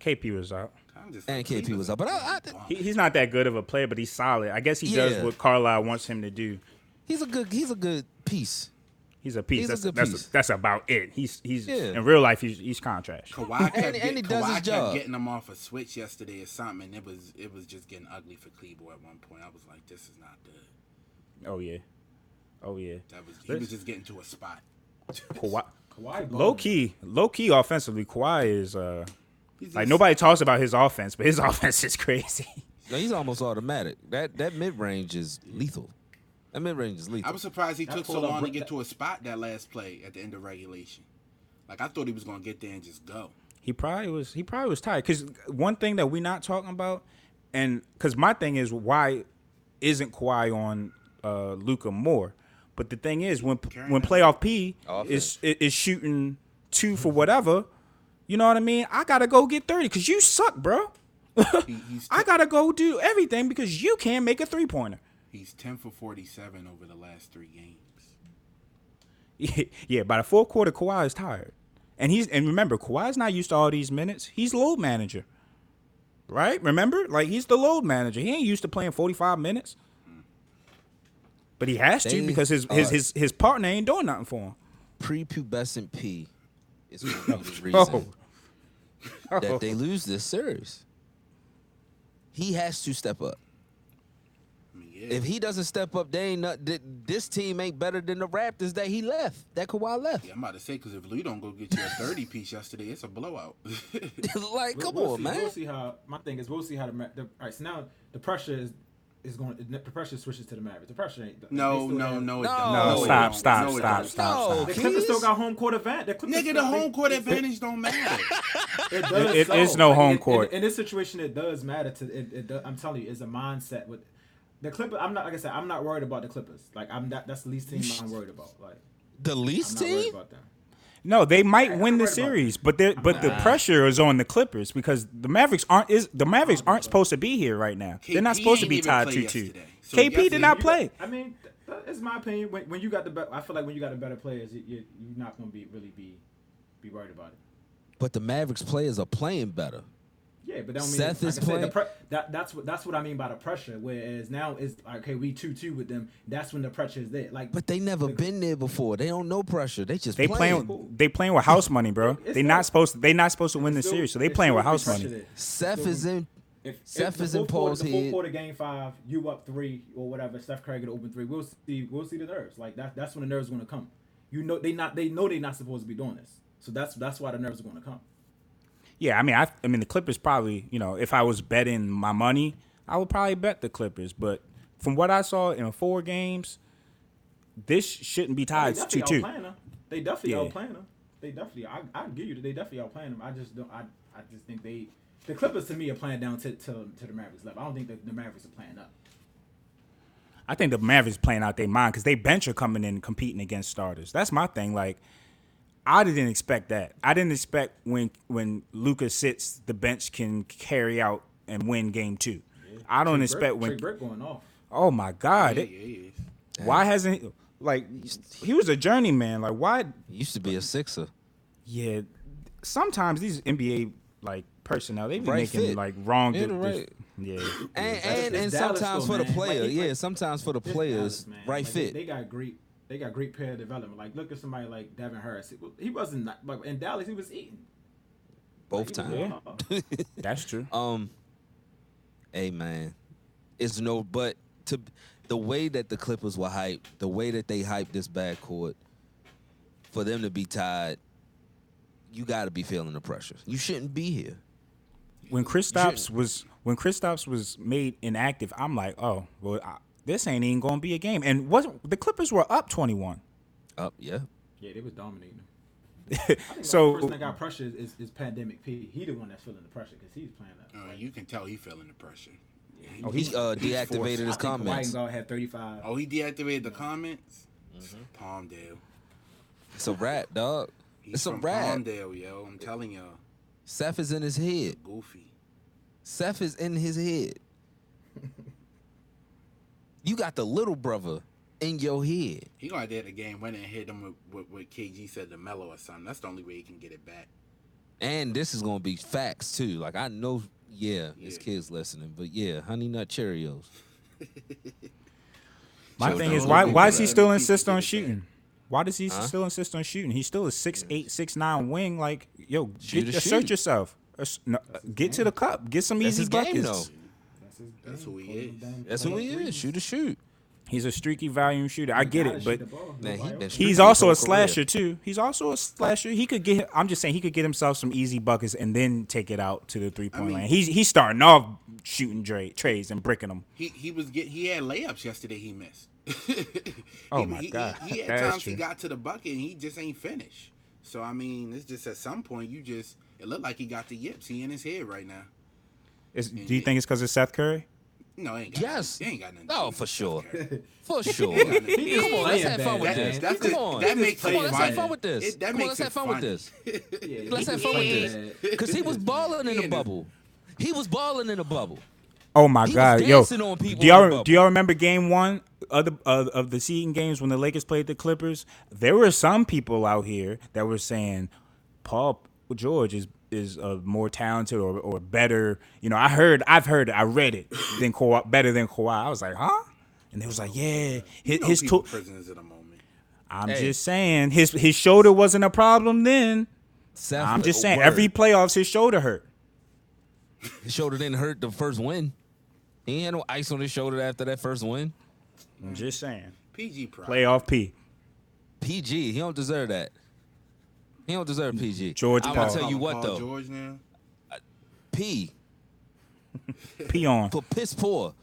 KP was out.
I'm just
And KP was up, but I, I,
He, he's not that good of a player, but he's solid. I guess he does what Carlisle wants him to do.
he's a good he's a good piece.
He's a piece.
He's a
that's,
good
that's,
piece.
that's about it. He's he's
Yeah.
in real life. He's he's contract.
Kawhi kept,
And- and he does
Kawhi
his
kept
job.
getting them off a switch yesterday or something, and it was it was just getting ugly for Kleber at one point. I was like, this is not good.
Oh yeah, oh yeah.
That was he was just getting to a spot.
Kawhi,
Kawhi
low key, low key offensively, Kawhi is uh
He's
like
just-
nobody talks about his offense, but his offense is crazy.
No, he's almost automatic. That that mid range is lethal. That mid range is lethal.
I was surprised he
That
took so long to
br-
get to a spot that last play at the end of regulation. Like I thought he was gonna get there and just go.
He probably was. He probably was tired. Because one thing that we're not talking about, and because my thing is why isn't Kawhi on uh, Luka more? But the thing is when
Carrying
when playoff P
Offense.
is is is shooting two for whatever, you know what I mean? I gotta go get thirty because you suck, bro.
He, he's
I
t-
gotta go do everything because you can't make a three pointer.
He's ten for forty seven over the last three games.
yeah, by the fourth quarter, Kawhi is tired, and he's and remember Kawhi's not used to all these minutes. He's load manager, right? Remember, like he's the load manager. He ain't used to playing forty five minutes, but he has to because his his
uh,
his his partner ain't doing nothing for him.
Prepubescent P is gonna be the reason
Oh.
that they lose this series. He has to step up.
I mean, yeah.
If he doesn't step up, they ain't not, this team ain't better than the Raptors that he left, that Kawhi left.
yeah, I'm about to say because if Lou don't go get you a thirty piece yesterday, it's a blowout.
like,
We'll-
come
we'll
on,
see,
man.
We'll see how. My thing is, we'll see how the, Ma- the all right. So now the pressure is is going. The pressure switches to the Mavericks. The pressure ain't.
no, no,
have-
no, it
No.
don't.
No,
stop,
don't.
stop,
No, it
stop, stop,
No,
stop.
The Clippers still got home court advantage.
Nigga, the home court
they-
advantage don't matter.
It does.
It-
so.
it's no
Like,
home
in-
court.
In, in this situation, it does matter. To it, it does, I'm telling you, it's a mindset with the Clippers. I'm not like I said. I'm not worried about the Clippers. Like I'm not. That's the least team I'm worried about. Like
The
I'm
least
not
team?
about them.
No, they might
I'm
win the
worried about
series, but they but the pressure is on the Clippers because the Mavericks aren't is the Mavericks aren't supposed to be here right now. They're not supposed to be tied
play
two two.
So
KP did
yesterday
not
You
play.
got- I mean, it's my opinion. When, when you got the, be- I feel like when you got the better players, you, you, you're not going to be really be be worried about it.
But the Mavericks players are playing better.
Yeah, but that don't mean
Seth
like
is
I said, the pre- that that's what that's what I mean by the pressure. Whereas now it's like, okay, we two two with them. That's when the pressure is there. Like,
But they never been there before. They don't know pressure. They just
They
playing.
playing they playing with house money, bro.
It's
They not supposed to, they not supposed to win the series, so they playing with house money.
there.
Seth
So
is in.
If,
Seth
if the
is in
fourth quarter-
Paul's
the fourth
head.
quarter game five, you up three or whatever. Steph Curry get open three. We'll see. We'll see the nerves. Like that. That's when the nerves going to come. You know they not. They know they not supposed to be doing this. So that's that's why the nerves are going to come.
Yeah, I mean, I, I mean, the Clippers probably, you know, if I was betting my money, I would probably bet the Clippers. But from what I saw in four games, this shouldn't be tied two
definitely
two.
They definitely
Yeah.
outplaying them. They definitely. I I give you that they definitely outplaying them. I just don't. I I just think they. The Clippers to me are playing down to to, to the Mavericks level. I don't think the, the Mavericks are playing up.
I think the Mavericks playing out their mind because they bench are coming in competing against starters. That's my thing. Like, I didn't expect that. I didn't expect when when Lucas sits, the bench can carry out and win game two. I don't
Trey
expect
Burke,
when.
Trey Burke going off.
Oh my God!
Yeah,
it-
yeah, yeah.
why hasn't he, like he was a journeyman? Like why?
He used to be a sixer.
Yeah, sometimes these NBA like personnel they be
Right
making
fit.
like wrong.
Yeah,
di-
right.
dis- yeah.
And and, and sometimes
though,
for the
man.
player,
Like,
yeah,
like-
sometimes for the players,
Dallas,
right
Like,
fit.
They, they got great. They got great player development. Like look at somebody like Devin Harris. He, he wasn't not- like in Dallas. He was eating
both
Like,
times.
was going off.
That's true.
Um, hey man, it's no. But to the way that the Clippers were hyped, the way that they hyped this backcourt, for them to be tied, you got to be feeling the pressure. You shouldn't be here.
when Kristaps was when Kristaps was made inactive, I'm like, oh, well, I, this ain't even gonna be a game. And wasn't the Clippers were up 21.
Up, yeah.
Yeah, they was dominating him. I think the
So
person that got pressure is, is, is Pandemic P. He the one that's feeling the pressure because he's playing that.
Uh, you can tell he feeling the pressure.
oh,
He
he's
uh, deactivated
forced.
his
I think
comments.
Kawhi Guard had 35.
Oh, he deactivated the comments.
Mm-hmm.
Palmdale.
It's a rat, dog.
He's
It's a
from
rat.
Palmdale, yo. I'm telling y'all,
Seth is in his head.
goofy.
Seth is in his head. you got the little brother in your head.
He gonna have the game winning and hit him with, with, with KG said the mellow or something. That's the only way he can get it back.
And this is gonna be facts too. Like I know, yeah, his kids listening, but yeah, Honey Nut Cheerios.
My
So
thing is, why why does he still insist on shooting? Why does he
Huh?
still insist on shooting? He's still a six eight, six nine wing. Like, yo, get, assert
shoot.
yourself. Ass- no, get to the cup. Get some
That's
easy
his game,
buckets.
though.
That's, his
That's who he
Close
is.
That's who he
three.
is. Shoot a shoot.
He's a streaky volume shooter. I get it, but
the.
Man, he been
he's also
whole
a
career.
slasher too. He's also a slasher. He could get. I'm just saying he could get himself some easy buckets and then take it out to the three point
mean-
line. He's he's starting off shooting Dre, trays and bricking them.
He he was get he had layups yesterday. He missed.
Oh
He-
my
he,
God.
He, he had
That's
times he got to the bucket and he just ain't finished. So I mean, it's just at some point you just it looked like he got the yips. He in his head right now.
Is, do you think it's because of Seth Curry?
No, he ain't got
Yes.
Nothing, he ain't got nothing.
Oh, for sure. For sure. Come on, let's have fun with this.
That's
Come on.
that makes
Come on, let's have fun with this.
That
Come on, let's have fun with
funny.
this.
Yeah,
Let's have fun with this. Because he was balling in
He
the bubble. He was balling in the bubble.
Oh my
He was
God, yo!
on
Do y'all
bubble.
do y'all remember Game One of the of, of the seeding games when the Lakers played the Clippers? There were some people out here that were saying Paul George is is uh, more talented or, or better. You know, I heard, I've heard, it, I read it than Kawhi, better than Kawhi. I was like, huh? And they was like, yeah, his,
You know
his
people
to-
prisoners of the moment.
I'm
Hey.
just saying his his shoulder wasn't a problem then.
Seth,
I'm just saying
word.
every playoffs his shoulder hurt.
His shoulder didn't hurt the first win. He had no ice on his shoulder after that first win.
I'm just saying
PG pride.
playoff P.
PG, he don't deserve that. He don't deserve PG.
George
I'm
Paul.
gonna tell you
Paul
what though.
George now.
Uh, P
P on.
for piss poor.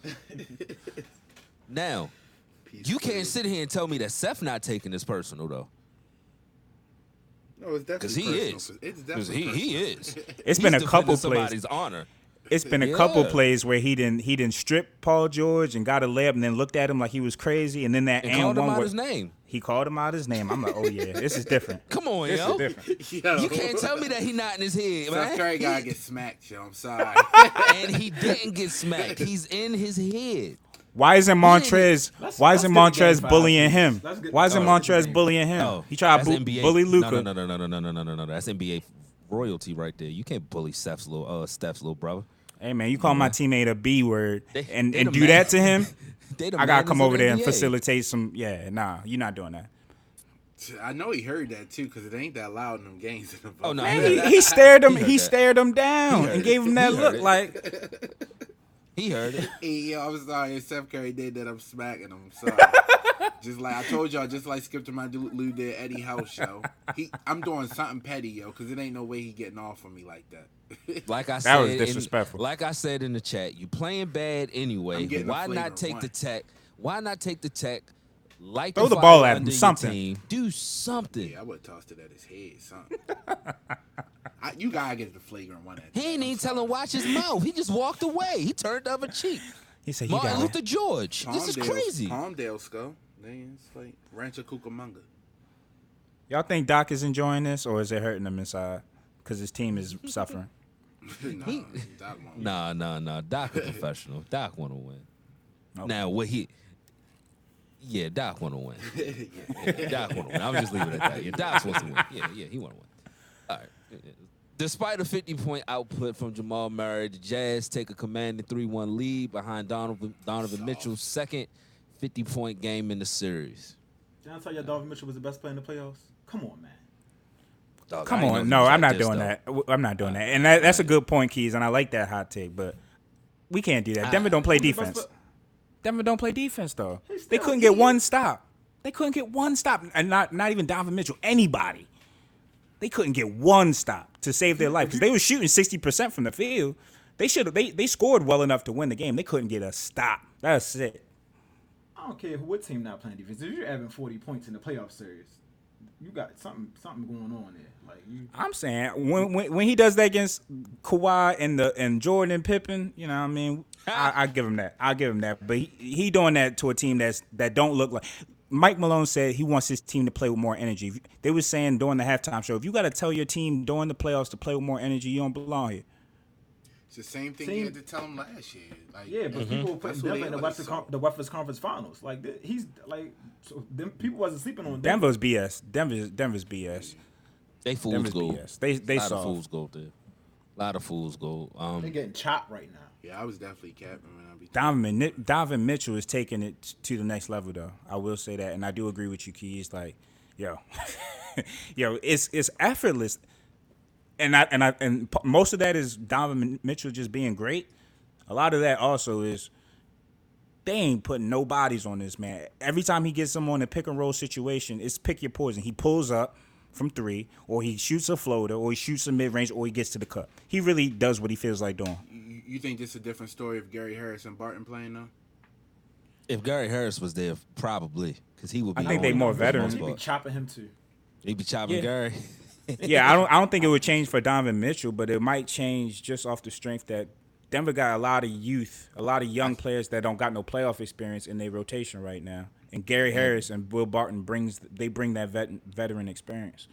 now, you can't sit here and tell me that Seth not taking this personal though.
No, it's definitely
Because he
personal.
is.
It's
'Cause
definitely
he, he
personal.
is.
It's
He's
been a
defending
couple plays.
somebody's honor.
It's been a couple
Yeah.
plays where he didn't he didn't strip Paul George and got a layup and then looked at him like he was crazy and then that
And
and,
called him
one
out
where
his name.
He called him out his name. I'm like, oh yeah, this is different.
Come on,
This
yo.
is different.
Yo.
You can't tell me that he not in his head,
Steph
man.
Curry gotta get smacked, yo. I'm sorry.
and he didn't get smacked. He's in his head.
Why isn't Montrez?
Let's-
Why isn't
get the
Montrez
five.
bullying him?
Get-
Why isn't
oh, let's get the
Montrez bullying him?
No,
he tried to bu- bully Luka.
No, no, no, no, no, no, no, no, no, no. That's NBA royalty right there. You can't bully Steph's little, uh, Steph's little brother.
Hey man, you call my teammate a B word
They-
and,
they
and do
man-
that to him? I gotta come over
the
there and facilitate some. Yeah, nah, you're not doing that.
I know he heard that too, because it ain't that loud in them games. In the
Oh, no,
Man, he, he stared him.
He
He, stared him down and gave him that look
it.
like.
He heard it.
Hey, yo, I'm sorry. If Steph Curry did that, I'm smacking him. I'm sorry. just like I told y'all, just like Skip to my dude Lou did Eddie House show. He, I'm doing something petty, yo, because it ain't no way he getting off on me like that.
Like I said,
That
said,
was
in-
disrespectful.
like I said in the chat, you playing bad anyway.
I'm getting a
Why not take
one.
the tech? Why not take the tech? Like
Throw the ball at him,
under
something.
Team. Do something.
yeah, I would have tossed it at his head, something. I, you gotta get the flagrant one. At
He ain't
I'm
even
sorry.
tell him watch his mouth. He just walked away. He turned the other cheek.
He said, "You
Martin
got
Luther
it."
George. This is
Palmdale-
crazy.
Palmdale skull. Man, it's like Rancho Cucamonga.
Y'all think Doc is enjoying this, or is it hurting him inside because his team is suffering?
nah, Doc won't.
Nah, nah, nah. Doc a professional. Doc want to win.
Okay.
Now what he? Yeah, Doc want to win. Yeah, Doc want to win. I'm just leaving it at that. Yeah, Doc wants to win. Yeah, yeah, he want to win. All right. Despite a 50 point output from Jamal Murray, the Jazz take a commanding 3 1 lead behind Donovan, Donovan Mitchell's second 50 point game in the series.
Did I tell you Donovan Mitchell was the best player in the playoffs? Come on, man.
Dog,
Come on, no, I'm
like
not
this,
doing
though.
that. I'm not doing that, and that, that's a good point, Keys, and I like that hot take. But we can't do that. Denver don't play
Who's the best
defense.
pla-
Denver don't play defense though. They couldn't get one stop. They couldn't get one stop, and not not even Donovan Mitchell. Anybody. They couldn't get one stop to save their life because they were shooting sixty percent from the field. They should. They they scored well enough to win the game. They couldn't get a stop. That's it.
I don't care who what team not playing defense. If you're having 40 points in the playoff series, you got something something going on there. Like you,
I'm saying when when, when he does that against Kawhi and the and Jordan and Pippen, you know, what I mean, I, I give him that. I give him that. But he, he doing that to a team that's that don't look like. Mike Malone said he wants his team to play with more energy. They were saying during the halftime show, if you got to tell your team during the playoffs to play with more energy, you don't belong here.
It's the same thing
Team-
you had to tell him last year. Like,
Yeah, but people were putting
That's who they
Denver in the
always
Western,
saw.
Con- the Western Conference Finals. Like th- he's like, so them people wasn't sleeping on Denver.
Denver's BS. Denver's Denver's BS.
They fools
Denver's
go.
BS. They they
a lot
soft.
of fools go there. A lot of fools go.
They're
Um,
getting chopped right now.
Yeah, I was definitely capping when I be.
Donovan Donovan Mitchell is taking it to the next level, though. I will say that, and I do agree with you, Keys. Like, yo, yo, it's it's effortless, and I and I and p- most of that is Donovan Mitchell just being great. A lot of that also is they ain't putting no bodies on this man. Every time he gets someone in a pick and roll situation, it's pick your poison. He pulls up from three, or he shoots a floater, or he shoots a mid range, or he gets to the cup. He really does what he feels like doing.
You, you think this is a different story of Gary Harris and Barton playing though?
if Gary Harris was there, probably because he would
I
be.
think they more
for the
veteran.
most
He be chopping him too.
He'd be chopping
Yeah.
Gary.
Yeah, I don't I don't think it would change for Donovan Mitchell, but it might change just off the strength that Denver got a lot of youth, a lot of young players that don't got no playoff experience in their rotation right now. And Gary Harris and Will Barton brings they bring that vet, veteran experience.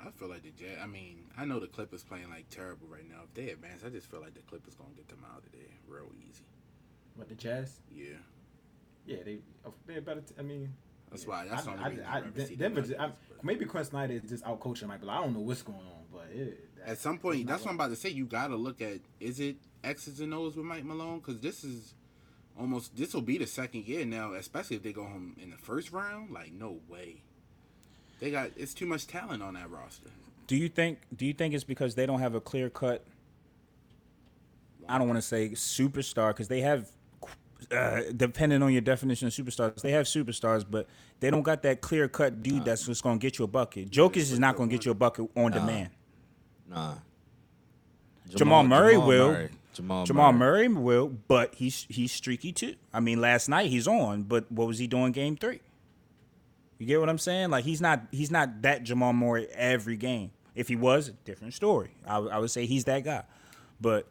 I feel like the Jazz. I mean, I know the Clippers playing like terrible right now. If they advance, I just feel like the Clippers gonna get them out of there real easy.
But the Jazz,
Yeah,
yeah, they they're better. T- I mean,
that's why. That's the only
I,
reason
I,
I,
I,
ever
Denver. just- I, maybe Quin Snyder is just out coaching Michael. I don't know what's going on, but it,
At some point, that's what I'm about to say. You gotta look at is it X's and O's with Mike Malone because this is almost this will be the second year now, especially if they go home in the first round. Like no way, they got it's too much talent on that roster.
Do you think do you think it's because they don't have a clear cut I don't want to say superstar because they have uh, depending on your definition of superstars, they have superstars, but they don't got that clear cut dude that's just gonna get you a bucket. Jokic is not gonna get you a bucket on demand.
Nah.
Jamal Murray
Jamal
will.
Murray. Jamal,
Jamal
Murray.
Murray will, but he's he's streaky too. I mean, last night he's on, but what was he doing game three? You get what I'm saying? Like he's not he's not that Jamal Murray every game. If he was, different story. I, I would say he's that guy. But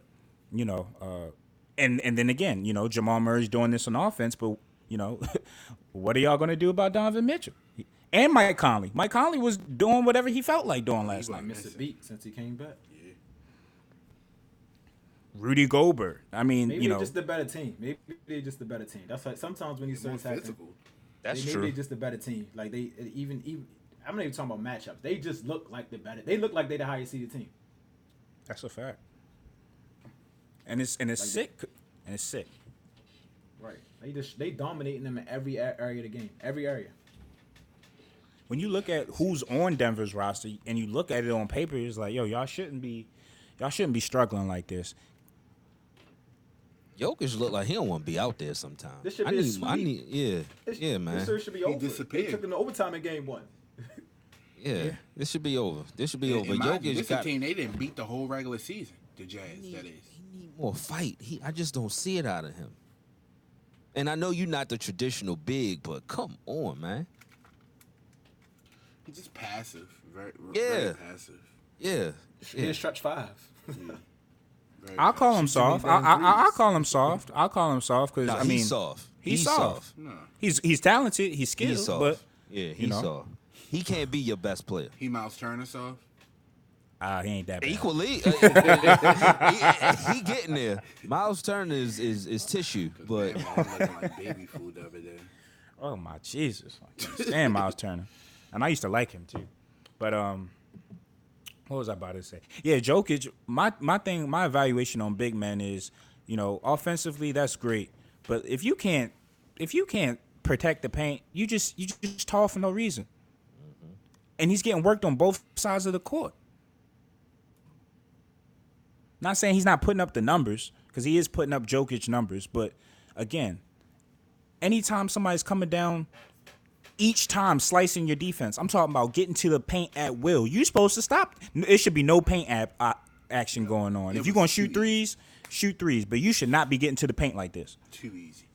you know, uh, and and then again, you know, Jamal Murray's doing this on offense, but you know, what are y'all gonna do about Donovan Mitchell and Mike Conley? Mike Conley was doing whatever he felt like doing last
I
night.
missed a beat since he came back. Yeah.
Rudy Gobert. I mean,
Maybe
you
they're
know,
just the better team. Maybe they're just the better team. That's like sometimes when you
More
start happen.
That's
they, maybe
true.
they're just the better team. Like they even even. I'm not even talking about matchups. They just look like the better. They look like they're the highest seeded team.
That's a fact. And it's and it's
Like
sick. And it's sick.
Right. They just they dominating them in every area of the game. Every area.
When you look at who's on Denver's roster and you look at it on paper, it's like, yo, y'all shouldn't be y'all shouldn't be struggling like this.
Jokic look like he don't want to be out there sometimes.
This should
I
be a
need, I need, yeah,
This-
yeah, man,
This series should be over.
disappeared.
They took them to overtime in game one.
yeah. This should be over. This should be
And-
over.
you,
Jokic
this
got
a team they didn't beat the whole regular season. The Jazz, that is.
He need more fight. He, I just don't see it out of him. And I know you're not the traditional big, but come on, man.
He's just passive. Very,
Yeah.
very passive.
Yeah,
Yeah.
yeah.
stretch five.
Very
I'll call him
Shoot
soft. I, I, I, I'll call him soft. I'll call him soft because
Nah,
I mean
he's soft.
he's soft.
No,
he's he's talented. He's skilled,
He's soft.
but
yeah, he's
know.
soft. He can't be your best player.
he Myles Turner soft.
Uh, he ain't that bad.
Equally, uh, he, he getting there. Myles Turner is is, is tissue, but
Man, man, looking like baby food over there.
Oh my Jesus! I can't stand Myles Turner, and I used to like him too. But um, what was I about to say? Yeah, Jokic. My my thing, my evaluation on big men is, you know, offensively that's great, but if you can't, if you can't protect the paint, you just you just tall for no reason. And he's getting worked on both sides of the court. Not saying he's not putting up the numbers because he is putting up Jokic numbers, but again, anytime somebody's coming down, each time slicing your defense, I'm talking about getting to the paint at will. You're supposed to stop. It should be no paint app, uh, action going on. If you're going to shoot threes, shoot threes, but you should not be getting to the paint like this.
Too easy.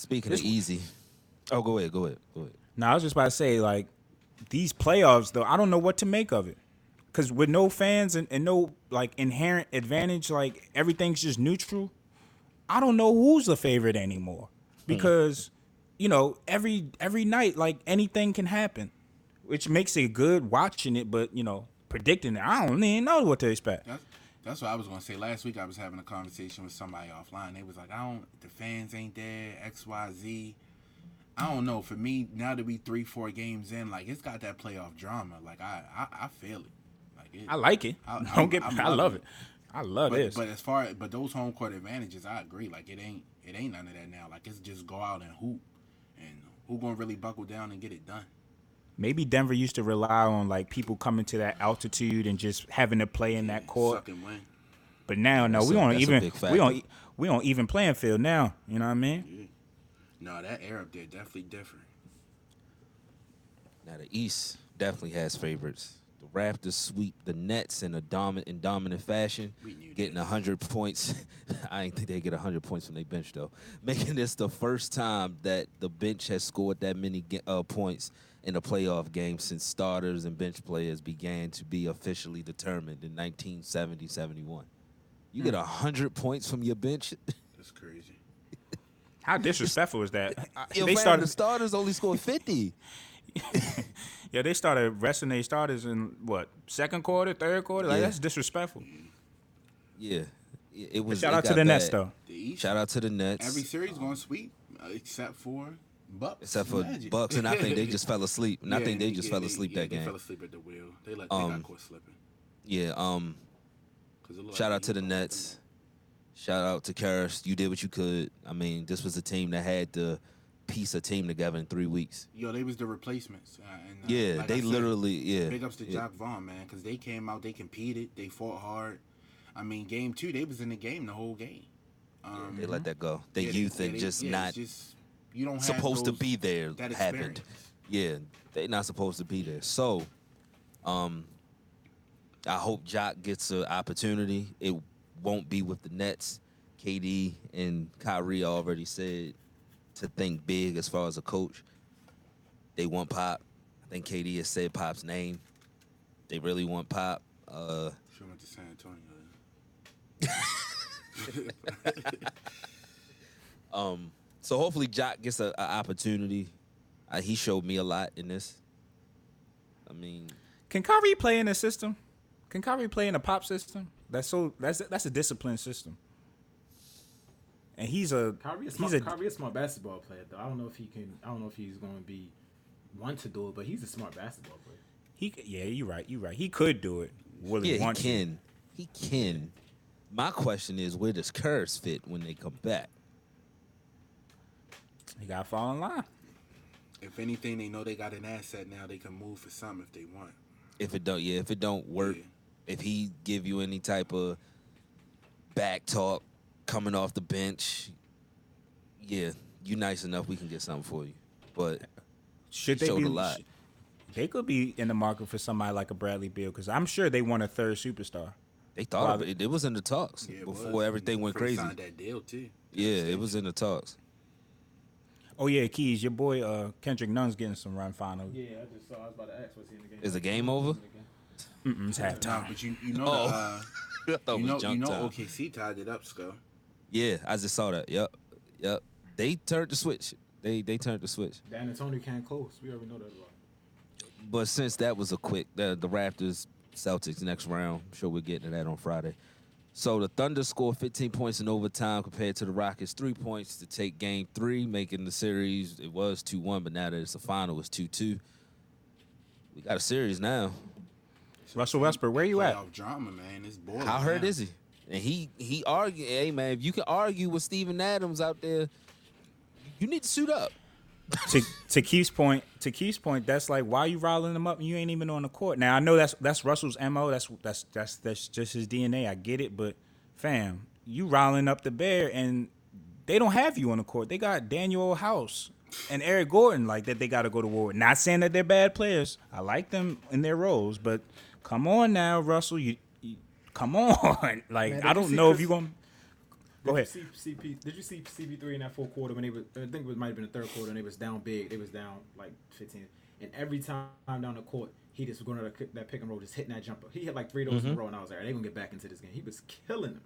speaking of easy, oh, go ahead, go ahead, go ahead.
Now I was just about to say, like these playoffs, though, I don't know what to make of it. Cause with no fans and, and no like inherent advantage, like everything's just neutral. I don't know who's the favorite anymore. Hmm. Because, you know, every every night, like anything can happen. Which makes it good watching it, but you know, predicting it. I don't even know what to expect.
That's that's what I was gonna say. Last week I was having a conversation with somebody offline. They was like, I don't the fans ain't there, X, Y, Z. I don't know. For me, now that we three, four games in, like it's got that playoff drama. Like I I, I feel it. Like it,
I like it.
I-
don't
I'm-
get.
I'm
I love
loving
it. I love
but,
this.
but as far but those home court advantages, I agree. Like it ain't it ain't none of that now. Like it's just go out and hoop, and who gonna really buckle down and get it done?
Maybe Denver used to rely on like people coming to that altitude and just having to play in that court.
Suck and win.
But now, no,
That's
we
don't
even we don't we on even playing field now. You know what I mean?
No, that air up there definitely different.
Now the East definitely has favorites. The Raptors sweep the Nets in a dominant in dominant fashion, getting
this.
hundred points. I ain't think they get hundred points from their bench though, making this the first time that the bench has scored that many uh, points in a playoff game since starters and bench players began to be officially determined in 1970-71. You get hundred points from your bench.
That's crazy.
How disrespectful is that? I- they started.
the starters only scored fifty.
yeah, they started resting their starters in what second quarter, third quarter. Like
Yeah.
that's disrespectful.
Yeah, it it
But
was.
shout
it
out to
got
the Nets though.
The
Shout out to the Nets.
every series going to sweep uh, except for Bucks.
except for
Magic.
Bucks, and I think they just fell asleep. And I think they just
yeah,
fell asleep
yeah,
that
they
game.
fell asleep at the wheel. They let they
Um,
got caught slipping.
Yeah. Um.
'Cause it looked
Shout
like
out to the Nets. Shout out to Caris. You did what you could. I mean, this was a team that had to piece a team together in three weeks.
Yo, they was the replacements. Uh, and, uh,
Yeah,
like
they
said,
literally. Yeah.
Big ups to
yeah.
Jacque Vaughn, man, because they came out, they competed, they fought hard. I mean, game two, they was in the game the whole game. Um,
They let that go. They
yeah,
youth and
they-
just not
just you don't have
supposed to be there.
that
Happened. Yeah, they not supposed to be there. So, um, I hope Jock gets an opportunity. It won't be with the Nets. KD and Kyrie already said to think big as far as a coach. They want Pop. I think KD has said Pop's name. They really want Pop. Uh,
Sure went to San Antonio.
um, so hopefully Jacque gets an opportunity. Uh, he showed me a lot in this. I mean,
Can Kyrie play in a system? Can Kyrie play in a pop system? That's so. That's that's a disciplined system. And he's a
Kyrie is
he's
smart.
a
Kyrie a smart basketball player, though. I don't know if he can. I don't know if he's going to be one to do it, but he's a smart basketball player.
he. Yeah, you're right. You're right. He could do it. Will he
Yeah, he
want to?
can. He can. My question is, where does Curse fit when they come back?
He got to fall in line.
If anything, they know they got an asset now. They can move for some if they want.
If it don't, yeah, if it don't work,
Yeah.
if he give you any type of back talk coming off the bench, yeah, you nice enough, we can get something for you. But
Should they
showed
be?
a lot.
They could be in the market for somebody like a Bradley Beal because I'm sure they want a third superstar.
they thought of it. It was in the talks
Yeah,
before
was.
everything went crazy.
Signed that deal too.
Yeah, it was in the talks.
Oh yeah, Keys, your boy uh, Kendrick Nunn's getting some run finals.
Yeah, I just saw. I was about to ask, was he in the game?
Is the game over?
Mm-mm, it's
Nah,
halftime.
but you you know
Oh.
the, uh,
I thought
you
it
know
was
you know
time.
OKC tied it up, Sco.
Yeah, I just saw that. Yep, yep. They turned the switch. They they turned the switch.
Dan Antonio can't close. We already know that. About.
But since that was a quick, the, the Raptors Celtics next round, I'm sure we're getting to that on Friday. So the Thunder scored 15 points in overtime compared to the Rockets, three points to take game three, making the series. It was 2 1, but now that it's the final, it's 2 2. We got a series now.
Russell Westbrook, where you at?
Drama, man. It's boring.
How hurt is he? And he he argued, hey man, if you can argue with Steven Adams out there, you need to suit up.
to to Keith's point, to Keith's point, that's like why you riling them up and you ain't even on the court. Now I know that's that's Russell's mo. That's that's that's that's just his DNA. I get it, but fam, you riling up the bear and they don't have you on the court. They got Danuel House and Eric Gordon like that. They got to go to war. Not saying that they're bad players. I like them in their roles, but come on now, Russell. You, come on. like
Man,
I don't know if you going. To. Go
Did
ahead.
You see CP, did you see CP3 in that fourth quarter when they was? I think it was, might have been the third quarter and they was down big. They was down like 15. And every time down the court, he just was going to that, that pick and roll, just hitting that jumper. He hit like three of those in a mm-hmm. row, and I was like, they gonna get back into this game. He was killing them.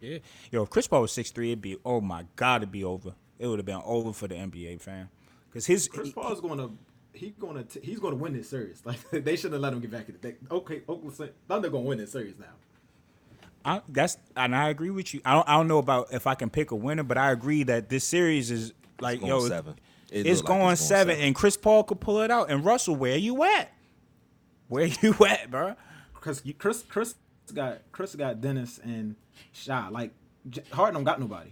Yeah. Yo, if Chris Paul was six three, it'd be oh my god, it'd be over. It would have been over for the NBA fan. Cause his
Chris Paul is going to he gonna t- he's gonna win this series. Like they should have let him get back in the day. Okay, Oakland City- Thunder gonna win this series now.
I, that's and I agree with you. I don't I don't know about if I can pick a winner, but I agree that this series is like
going
yo,
seven. It
it's
look like
going
it's going
seven,
seven.
and Chris Paul could pull it out. And Russell, where you at? Where you at, bro?
Because Chris Chris got Chris got Dennis and Shai. Like J- Harden don't got nobody.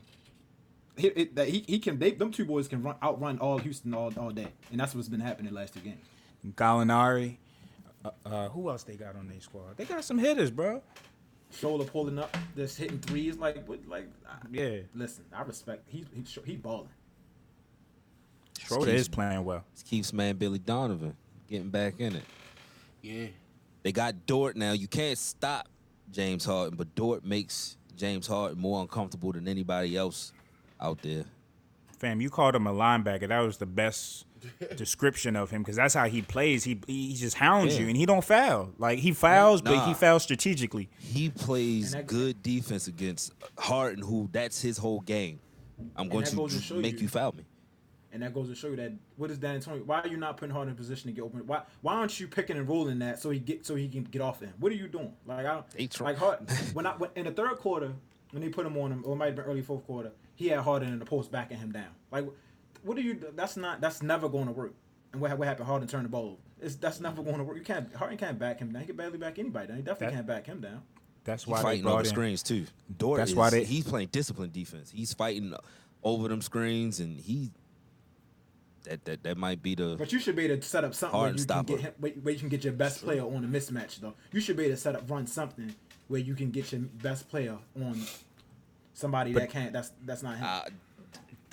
He, it, that he, he can they them two boys can run outrun all Houston all, all day, and that's what's been happening the last two games.
Gallinari. Uh, uh, who else they got on their squad? They got some hitters, bro.
Shoulder pulling up, just hitting threes. Like what? Like I-
Yeah.
Listen, I respect. He he he balling.
Schroeder is playing well.
This keeps man Billy Donovan getting back in it.
Yeah.
They got Dort now. You can't stop James Harden, but Dort makes James Harden more uncomfortable than anybody else out there.
Fam, you called him a linebacker. That was the best description of him because that's how he plays. He he just hounds
Yeah.
you and he don't foul. Like he fouls, but he fouls strategically.
He plays
that-
good defense against Harden, who that's his whole game. I'm going to
to
make
you-
you foul me.
And that goes to show you that what is Dan Antonio? Why are you not putting Harden in a position to get open? Why why aren't you picking and rolling that so he get so he can get off him? What are you doing? Like I
They
don't
try-
like Harden when I when, in the third quarter when they put him on him or it might have been early fourth quarter he had Harden in the post backing him down. Like what are you? That's not that's never going to work. And what, what happened? Harden turned the ball over. It's, that's never going to work. You can't Harden can't back him down. He can barely back anybody down. He definitely
That-
can't back him down.
That's
He's
why they
fighting over
brought in.
screens too. Dort
That's
is,
why they-
he's playing disciplined defense. He's fighting over them screens, and he that that that might be the
But you should be able to set up something where
Harden
you can get him, where, where you can get your best player on a mismatch though. You should be able to set up run something where you can get your best player on somebody that can't. That's that's not him.
uh,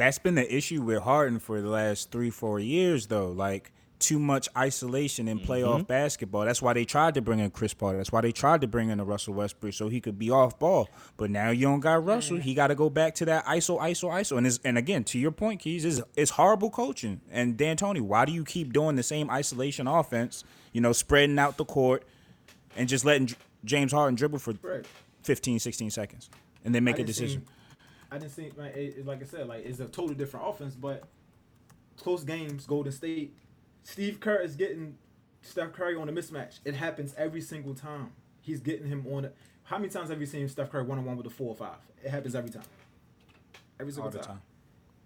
That's been the issue with Harden for the last three, four years, though. Like too much isolation in playoff mm-hmm. basketball. That's why they tried to bring in Chris Paul. That's why they tried to bring in a Russell Westbrook so he could be off ball. But now you don't got Russell. He got to go back to that ISO, ISO, ISO. And it's, and again, to your point, Keys, is it's horrible coaching. And D'Antoni, why do you keep doing the same isolation offense? You know, spreading out the court and just letting J- James Harden dribble for
Right.
15, 16 seconds and then make
I
a decision.
see- I didn't see like, it, like I said, like it's a totally different offense, but close games, Golden State. Steve Kerr is getting Steph Curry on a mismatch. It happens every single time. He's getting him on it. How many times have you seen Steph Curry one on one with a four or five? It happens every time. Every single time.
time.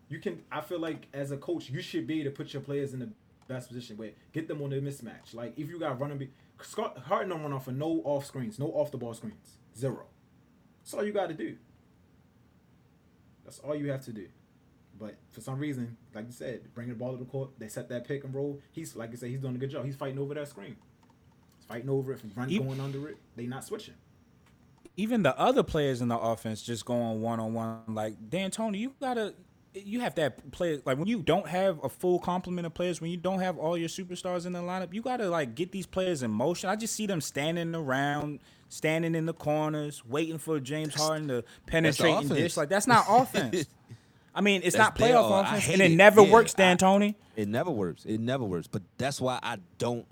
You can. I feel like as a coach, you should be able to put your players in the best position where get them on the mismatch. Like if you got running, be Scott Harden don't run off of no off screens, no off the ball screens, zero. That's all you got to do. That's all you have to do. But for some reason, like you said, bringing the ball to the court, they set that pick and roll. He's like you said, he's doing a good job. He's fighting over that screen. He's fighting over it, run
You-
going under it. They not switching.
even the other players in the offense just going one on one. Like D'Antoni, you gotta, you have to have play like when you don't have a full complement of players, when you don't have all your superstars in the lineup, you gotta like get these players in motion. I just see them standing around, standing in the corners, waiting for James Harden to penetrate and dish. Like that's not offense. I mean, it's
That's
not playoff offense, and it
it.
never
Yeah,
works. Dan
I-
Tony.
It never works. It never works. But that's why I don't.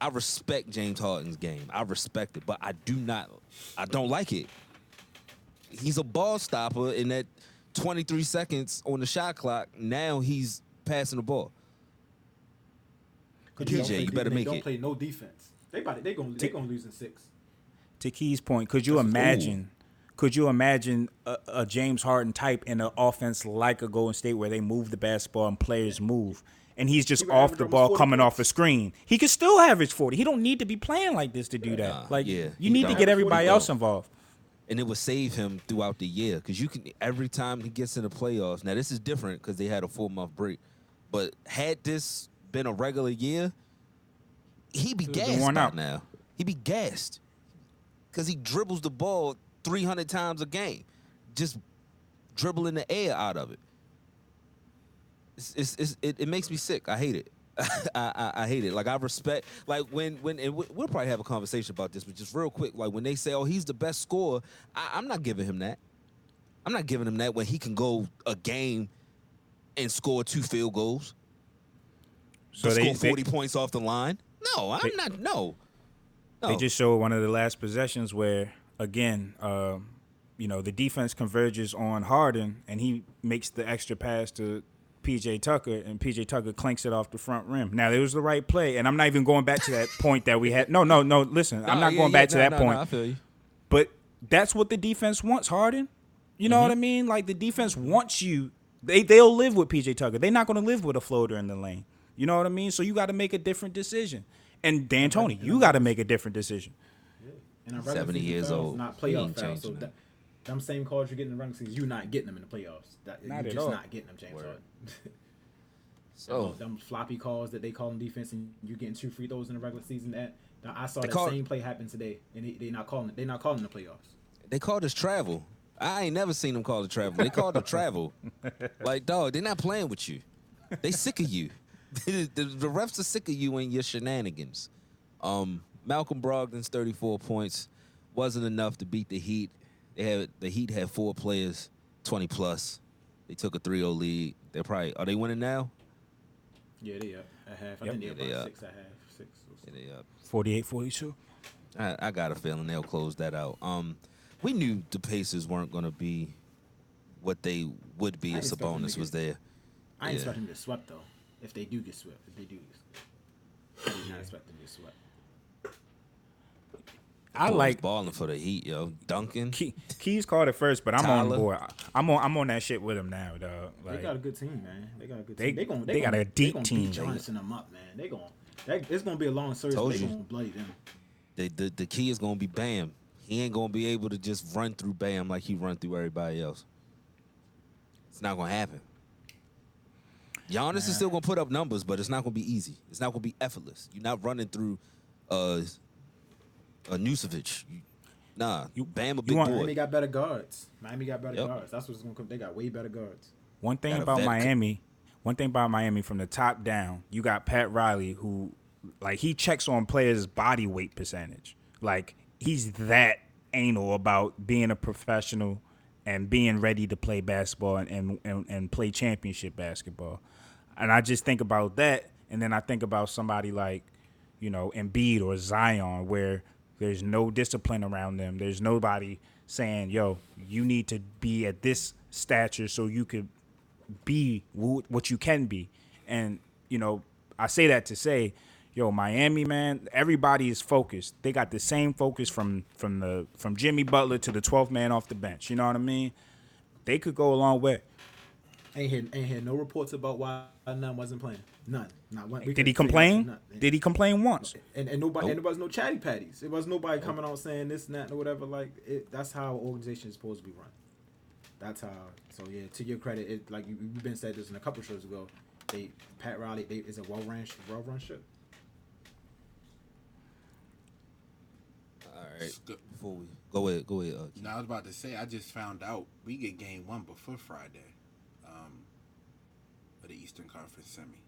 I respect James Harden's game. I respect it, but I do not. I don't like it. He's a ball stopper in that 23 seconds on the shot clock. Now he's passing the ball.
Cause
DJ,
don't play
you better
they
make
don't
it.
play no defense. They about they gonna they gonna lose in six.
to Key's point, could you
That's-
imagine? Could you imagine a, a James Harden type in an offense like a Golden State where they move the basketball and players move, and he's just
He
off the ball
40
coming off a screen? He could still average forty. He don't need to be playing like this to do that.
Nah,
like
yeah,
you need to get everybody else involved.
And it would save him throughout the year because you can every time he gets in the playoffs. Now this is different because they had a four month break, but had this been a regular year, he'd be gassed
worn out.
now. He'd be gassed because he dribbles the ball three hundred times a game, just dribbling the air out of it. It's, it's, it's, it, it makes me sick. I hate it. I, I, I hate it. Like I respect, like when when and we- we'll probably have a conversation about this, but just real quick, like when they say, "Oh, he's the best scorer," I, I'm not giving him that. I'm not giving him that when he can go a game and score two field goals,
So
score
they, they
40 points off the line. No, I'm
They-
not. No, no.
they just showed one of the last possessions where again, um, you know, the defense converges on Harden and he makes the extra pass to PJ Tucker, and PJ Tucker clinks it off the front rim. Now it was the right play, and I'm not even going back to that point that we had. No, no, no. Listen, I'm not
yeah,
going
yeah,
back to
nah,
that
nah,
point.
nah, I feel you.
But that's what the defense wants, Harden. You know what mm-hmm. I mean? Like the defense wants you. They they'll live with PJ Tucker. They're not going to live with a floater in the lane. You know what I mean? So you got to make a different decision. And D'Antoni, you got to make a different decision.
And a regular
70 years old.
not
He
playoff
ain't
fouls. So that, them same calls you're getting in the regular season, you're not getting them in the playoffs. That,
Not
you're
at
just
all.
not getting them, James
Word.
Harden.
So
them floppy calls that they call in defense, and you're getting two free throws in the regular season. That, that I saw
They
that
call-
same play happen today, and they, they not calling it. They not calling the playoffs.
they called us travel. I ain't never seen them call it travel. They called it travel. Like, dog, they're not playing with you. They sick of you. the, the, the refs are sick of you and your shenanigans. Um, Malcolm Brogdon's 34 points wasn't enough to beat the Heat. They had the Heat had four players, 20 plus. They took a 3-0 lead. They're probably are they winning now?
Yeah, they up at half. I
Yep.
think they
Yeah, they
by
up.
six at half. Six. or
Yeah, they up.
48 42.
I, I got a feeling they'll close that out. Um, we knew the Pacers weren't going to be what they would be
I
if
expect them
Sabonis
get-
was there.
I ain't
Yeah.
expect them to get swept though. If they do get swept, if they do, get. I did not expect them to get swept.
I
Boy
like
balling for the Heat, yo. Duncan.
Key, Keys called it first, but I'm on board. I'm on I'm on that shit with him now, dog.
They got a good team, man. They got a good
They-
team. They gonna,
they got
gonna,
a deep
they gonna
team.
Beat Johnson them up, man. They gonna. That, it's gonna be a long series. They
you.
gonna bloody them.
The, the the key is gonna be Bam. He ain't gonna be able to just run through Bam like he run through everybody else. It's not gonna happen. Giannis is still gonna put up numbers, but it's not gonna be easy. It's not gonna be effortless. You're not running through uh Uh, a Vucevic. Nah,
You-
Bam a
you
big
want-
boy.
Miami got better guards. Miami got better
Yep.
guards. That's what's gonna come. They got way better guards.
One thing
Got
about
vet.
Miami, one thing about Miami from the top down, you got Pat Riley who like he checks on players' body weight percentage. Like he's that anal about being a professional and being ready to play basketball and, and, and, and play championship basketball. And I just think about that and then I think about somebody like, you know, Embiid or Zion where there's no discipline around them. There's nobody saying, "Yo, you need to be at this stature so you could be what you can be. And you know, I say that to say, yo, Miami man, everybody is focused. They got the same focus from from the from Jimmy Butler to the 12th man off the bench. You know what I mean? They could go a long way.
Ain't hear ain't hear no reports about why none wasn't playing. None. Not one.
Did he complain? Did he complain once?
And, and nobody, and there was no chatty patties. It was nobody coming out saying this and that or whatever. Like it, that's how organization is supposed to be run. That's how. So yeah, to your credit, it like you, you've been said this in a couple shows ago. They Pat Riley, they is a well run, well run ship.
All right. Before we go ahead, go ahead. Uh,
No, I was about to say, I just found out we get game one before Friday um, for the Eastern Conference semis.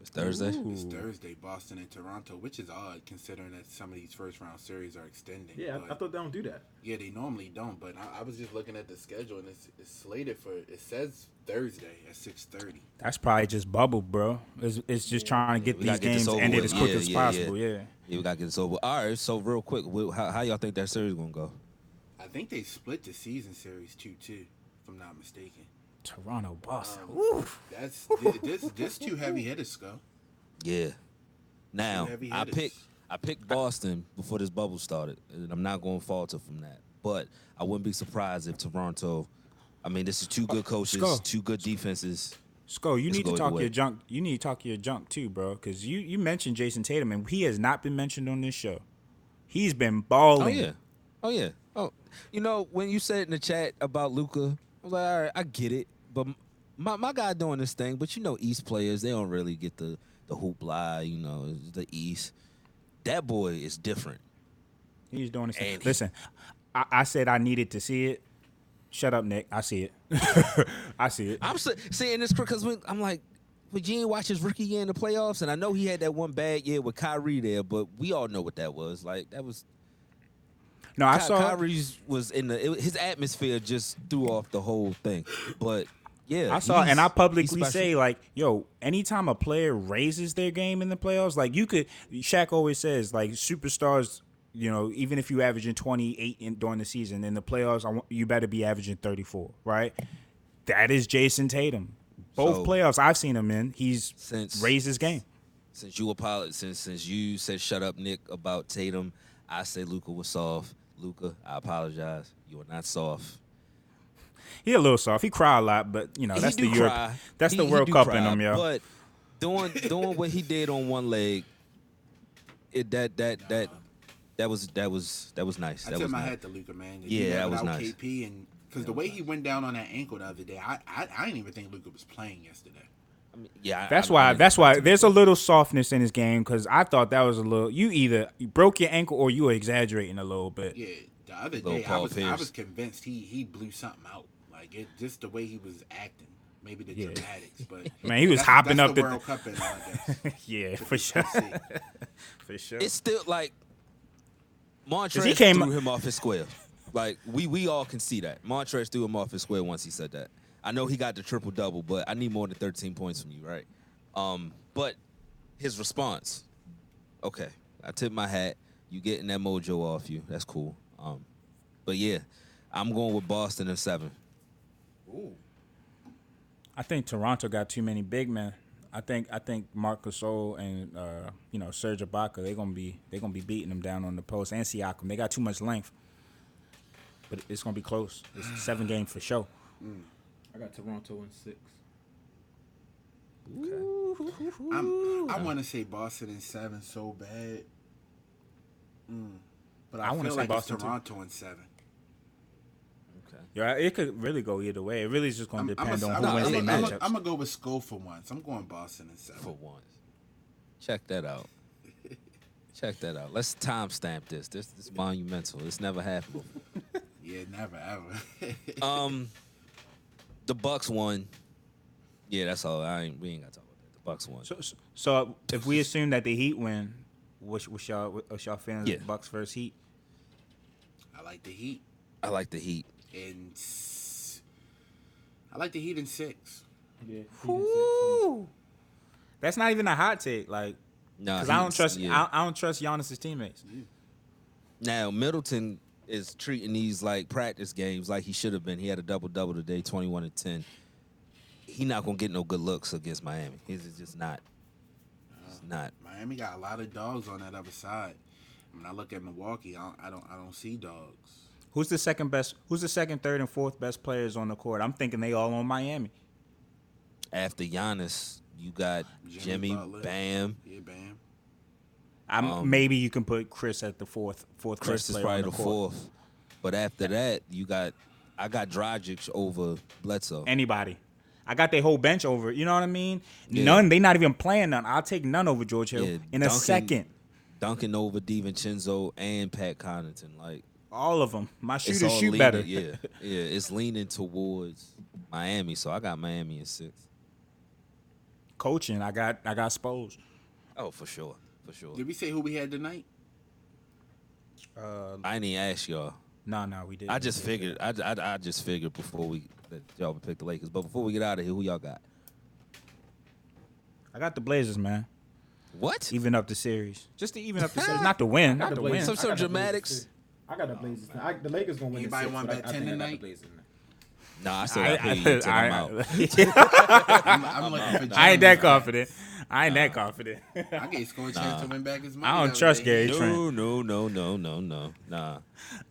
It's Thursday.
It's Thursday, Boston and Toronto, which is odd considering that some of these first round series are extending.
Yeah, I,
but-
I thought they don't do that.
Yeah, they normally don't, but I, I was just looking at the schedule and it's, it's slated for. It says Thursday at six thirty.
That's probably just bubble, bro. It's, it's just trying to get
we
these games
over
ended
with.
as quick
Yeah,
as
yeah,
possible. Yeah.
Yeah, we gotta get this over. All right. So real quick, how, how y'all think that series gonna go?
I think they split the season series two two, if I'm not mistaken.
Toronto, Boston.
Um,
Woo.
That's thi- this this two heavy hitters go.
Yeah. Now I
hitters.
picked I picked Boston before this bubble started, and I'm not going to falter from that. But I wouldn't be surprised if Toronto. I mean, this is two good coaches,
Skull.
two good defenses.
Sko, you
Let's
need to
either
talk
way.
your junk. You need to talk your junk too, bro. Because you you mentioned Jayson Tatum, and he has not been mentioned on this show. He's been balling.
Oh yeah, oh yeah. Oh, you know when you said in the chat about Luka, I was like, all right, I get it. But my my guy doing this thing, but you know, East players they don't really get the the hoopla. You know, the East. That boy is different.
He's doing his thing. Listen, I, I said I needed to see it. Shut up, Nick. I see it. I see it.
I'm saying this because I'm like, but you ain't watch his rookie year in the playoffs, and I know he had that one bad year with Kyrie there, but we all know what that was. Like that was
No, I
Ky-
saw.
Kyrie's was in the it, his atmosphere just threw off the whole thing. But yeah,
I saw, and I publicly say like, yo, anytime a player raises their game in the playoffs, like you could. Shaq always says like superstars. You know, even if you averaging twenty eight in during the season in the playoffs, I want, you better be averaging thirty four, right? That is Jayson Tatum. Both
So,
playoffs I've seen him in, he's
Since-
raised his game.
Since you apologize, since since you said shut up, Nick, about Tatum, I say Luka was soft. Luka, I apologize. You are not soft.
He a little soft. He cry a lot, but you know that's
do
the Europe.
cry.
That's
He-
the World Cup
cry,
in him, yo.
But doing doing what he did on one leg, it that that that that was that was that was nice.
I
that
tip my
nice.
hat to Luka, man.
Yeah,
You
that was nice.
KP and because the way he went down on that ankle the other day, I I, I didn't even think Luka was playing yesterday.
I mean, yeah,
That's
I-
why.
I-
That's why. There's a little softness in his game because I thought that was a little. You either you broke your ankle or you were exaggerating a little bit.
Yeah, the other day I was I was convinced he he blew something out. Like it just the way he was acting, maybe the
Yeah.
dramatics, but
Man, he was
that's-
hopping
that's
up
the
the-
World Cup in all that.
Yeah,
With
for sure. For sure.
It's still like Montrez
he came-
threw him off his square. Like we we all can see that Montrez threw him off his square once he said that. I know he got the triple double, but I need more than 13 points from you, right? Um, but his response, okay, I tip my hat. You getting that mojo off you? That's cool. Um, but yeah, I'm going with Boston in seven.
I think Toronto got too many big men. I think I think Marc Gasol and uh, you know Serge Ibaka they're gonna be they're gonna be beating them down on the post and Siakam. They got too much length, but it's gonna be close. It's seven game for sure.
I got Toronto in six.
I'm, I want to say Boston in seven so bad, mm. but I,
I wanna
feel
say
like
Boston,
it's
too.
Toronto in seven.
Okay.
Yeah, it could really go either way. It really is just gonna depend
I'm,
on
I'm,
who wins their
I'm,
matchups.
I'm gonna go with Skull for once. I'm going Boston and seven.
For once, check that out. Check that out. Let's timestamp this. This this is monumental. This never happened.
Yeah, never ever.
Um, the Bucks won. Yeah, that's all. I ain't. We ain't got to talk about that. The Bucks won.
So, so if we assume that the Heat win, what's, what's y'all what's y'all feelings?
Yeah.
Bucks versus Heat.
I like the Heat
I like the Heat.
In. I like the Heat in six.
Yeah.
That's not even a hot take, like
Nah,
because I don't trust
yeah.
I, I don't trust Giannis's teammates.
Now Middleton is treating these like practice games like he should have been. He had a double double today, twenty one and ten. He not gonna get no good looks against Miami. He's just not. He's uh, not.
Miami got a lot of dogs on that other side. When I look at Milwaukee, I don't, I don't, I don't see dogs.
Who's the second best? Who's the second, third, and fourth best players on the court? I'm thinking they all on Miami.
After Giannis, you got
Jimmy
Jimmy, Bam.
Yeah, bam.
I'm,
Um,
maybe you can put Khris at the fourth, fourth
Khris
best
is probably
on
the
the
fourth. But after that, you got I got Dragic over Bledsoe.
Anybody. I got their whole bench over. You know what I mean?
Yeah.
None. They not even playing none. I'll take Nunn over George Hill
Yeah,
in a second.
Duncan over DiVincenzo and Pat Connaughton. Like
All of them. My shooters shoot
leaning,
better.
Yeah, yeah. It's leaning towards Miami, so I got Miami in six.
Coaching. I got. I got Spose.
Oh, for sure, for sure.
Did we say who we had tonight?
Uh,
I didn't ask y'all.
no, no, we did.
I just figured. I, I, I just figured before we that y'all would pick the Lakers. But before we get out of here, who y'all got?
I got the Blazers, man.
What?
Even up the series, just to even up the series, not to win, not to win.
Some sort of dramatics.
I got the oh, Blazers. I, the Lakers gonna win. in
Anybody
six,
want
but
bet
I, I
10
think the
tonight?
Blazers. in there.
Nah, I still
I,
got paid you until I'm out.
I'm, I'm looking for.
I ain't that confident. I ain't that confident.
I gave Score a chance to win back his money.
I don't trust
day.
Gary Trent.
No, no, no, no, no, no, nah.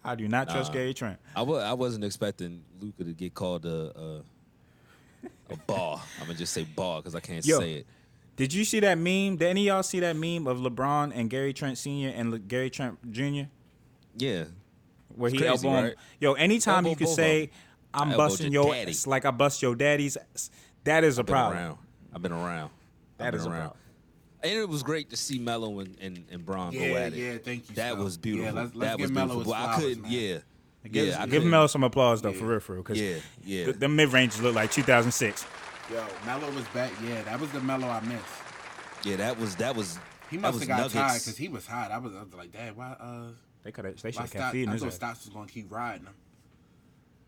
I do not trust Gary Trent.
I w- I wasn't expecting Luka to get called a a, a bar. I'm gonna just say ball because I can't
Yo.
say it.
Did you see that meme? Did any of y'all see that meme of LeBron and Gary Trent Sr. and Le- Gary Trent Jr.
Yeah,
where he
crazy,
elbow him?
right?
Yo, anytime
Elbow
you could say. I'm busting
your
your
daddy.
ass like I bust your daddy's, ass, that is a
been
problem.
around. I've been around.
That
I've been
is a
around.
problem.
And it was great to see Melo and, and, and Bron go
Yeah,
at it.
yeah, thank you,
That
Sal.
was beautiful.
Yeah, let's- let's
that
give
was
Melo
beautiful.
his
But I couldn't.
man.
Yeah.
Give,
yeah, I
give
couldn't-
Melo some applause though,
Yeah.
for real, for real. Cause
Yeah, yeah.
The, the mid ranges look like 2006.
Yo, Melo was back. Yeah, that was the Melo I missed.
Yeah, that was that was.
He must have got
nuggets.
tired because he was hot. I was, I was like, Dad, why? Uh,
They could have. They should have kept feeding
I thought. Stotts was gonna keep riding him.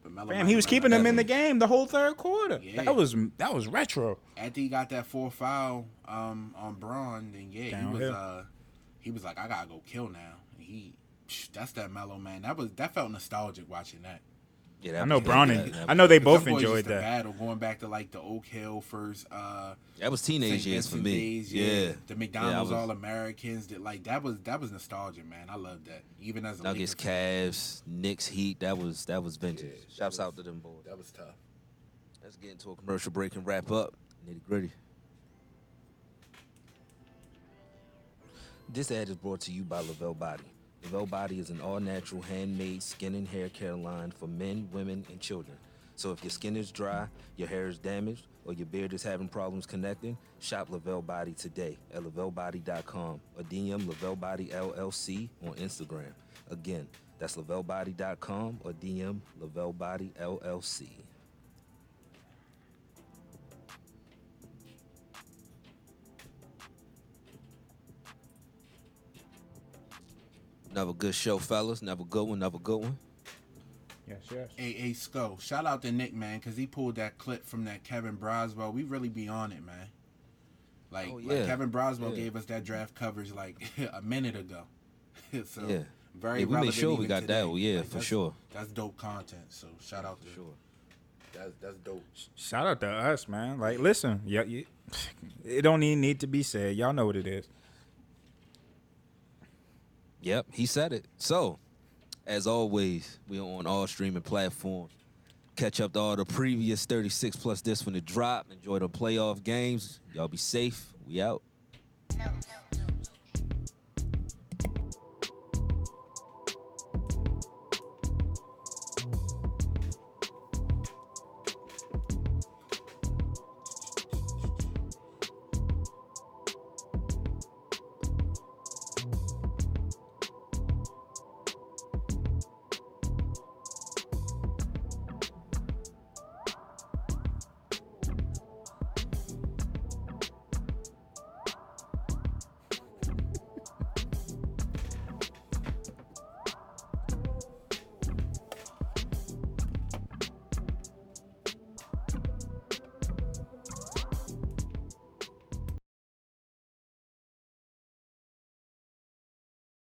But Melo,
Damn, he was keeping them in the game the whole third quarter.
Yeah.
That was that was retro.
after he got that four foul um, on Bron, then yeah, he was uh, he was like, I gotta go kill now. And he, that's that Melo man. That was that felt nostalgic watching that.
Yeah, that
I know
was- Bron
and I know they both enjoyed that.
Battle going back to like the Oak Hill first. Uh,
That was teenage years for me.
days,
yeah.
the McDonald's
Yeah, was-
All Americans. That like that was that was nostalgia, man. I love that. Even as a
Nuggets,
Laker fan,
Cavs, Knicks, Heat. That was that was vintage.
Yeah,
Shouts
was-
out to them boys.
that was tough.
Let's get into a commercial break and wrap up. Nitty gritty. This ad is brought to you by Lavelle Body. Lavelle Body is an all natural handmade skin and hair care line for men, women, and children. So if your skin is dry, your hair is damaged, or your beard is having problems connecting, shop Lavelle Body today at lavellebody.com or DM Lavelle Body LLC on Instagram. Again, that's lavellebody.com or DM Lavelle Body LLC. Another good show, fellas. Another good one. Another good one.
Yes, yes.
AA Sco. Shout out to Nick, man, because he pulled that clip from that Kevin Broswell. We really be on it, man. Like,
Oh,
like
yeah.
Kevin Broswell
Yeah.
gave us that draft coverage like a minute ago. so
Yeah.
very
Yeah, we made
relevant
sure we
even
got that.
today.
Oh, yeah,
Like,
for
that's-
sure.
That's dope content. So shout out to
Sure.
That's that's dope.
Shout out to us, man. Like, listen, yeah, you, it don't even need to be said. Y'all know what it is.
Yep, he said it. So, as always, we are on all streaming platforms. Catch up to all the previous 36 plus this one to drop. Enjoy the playoff games. Y'all be safe. We out.
no, no.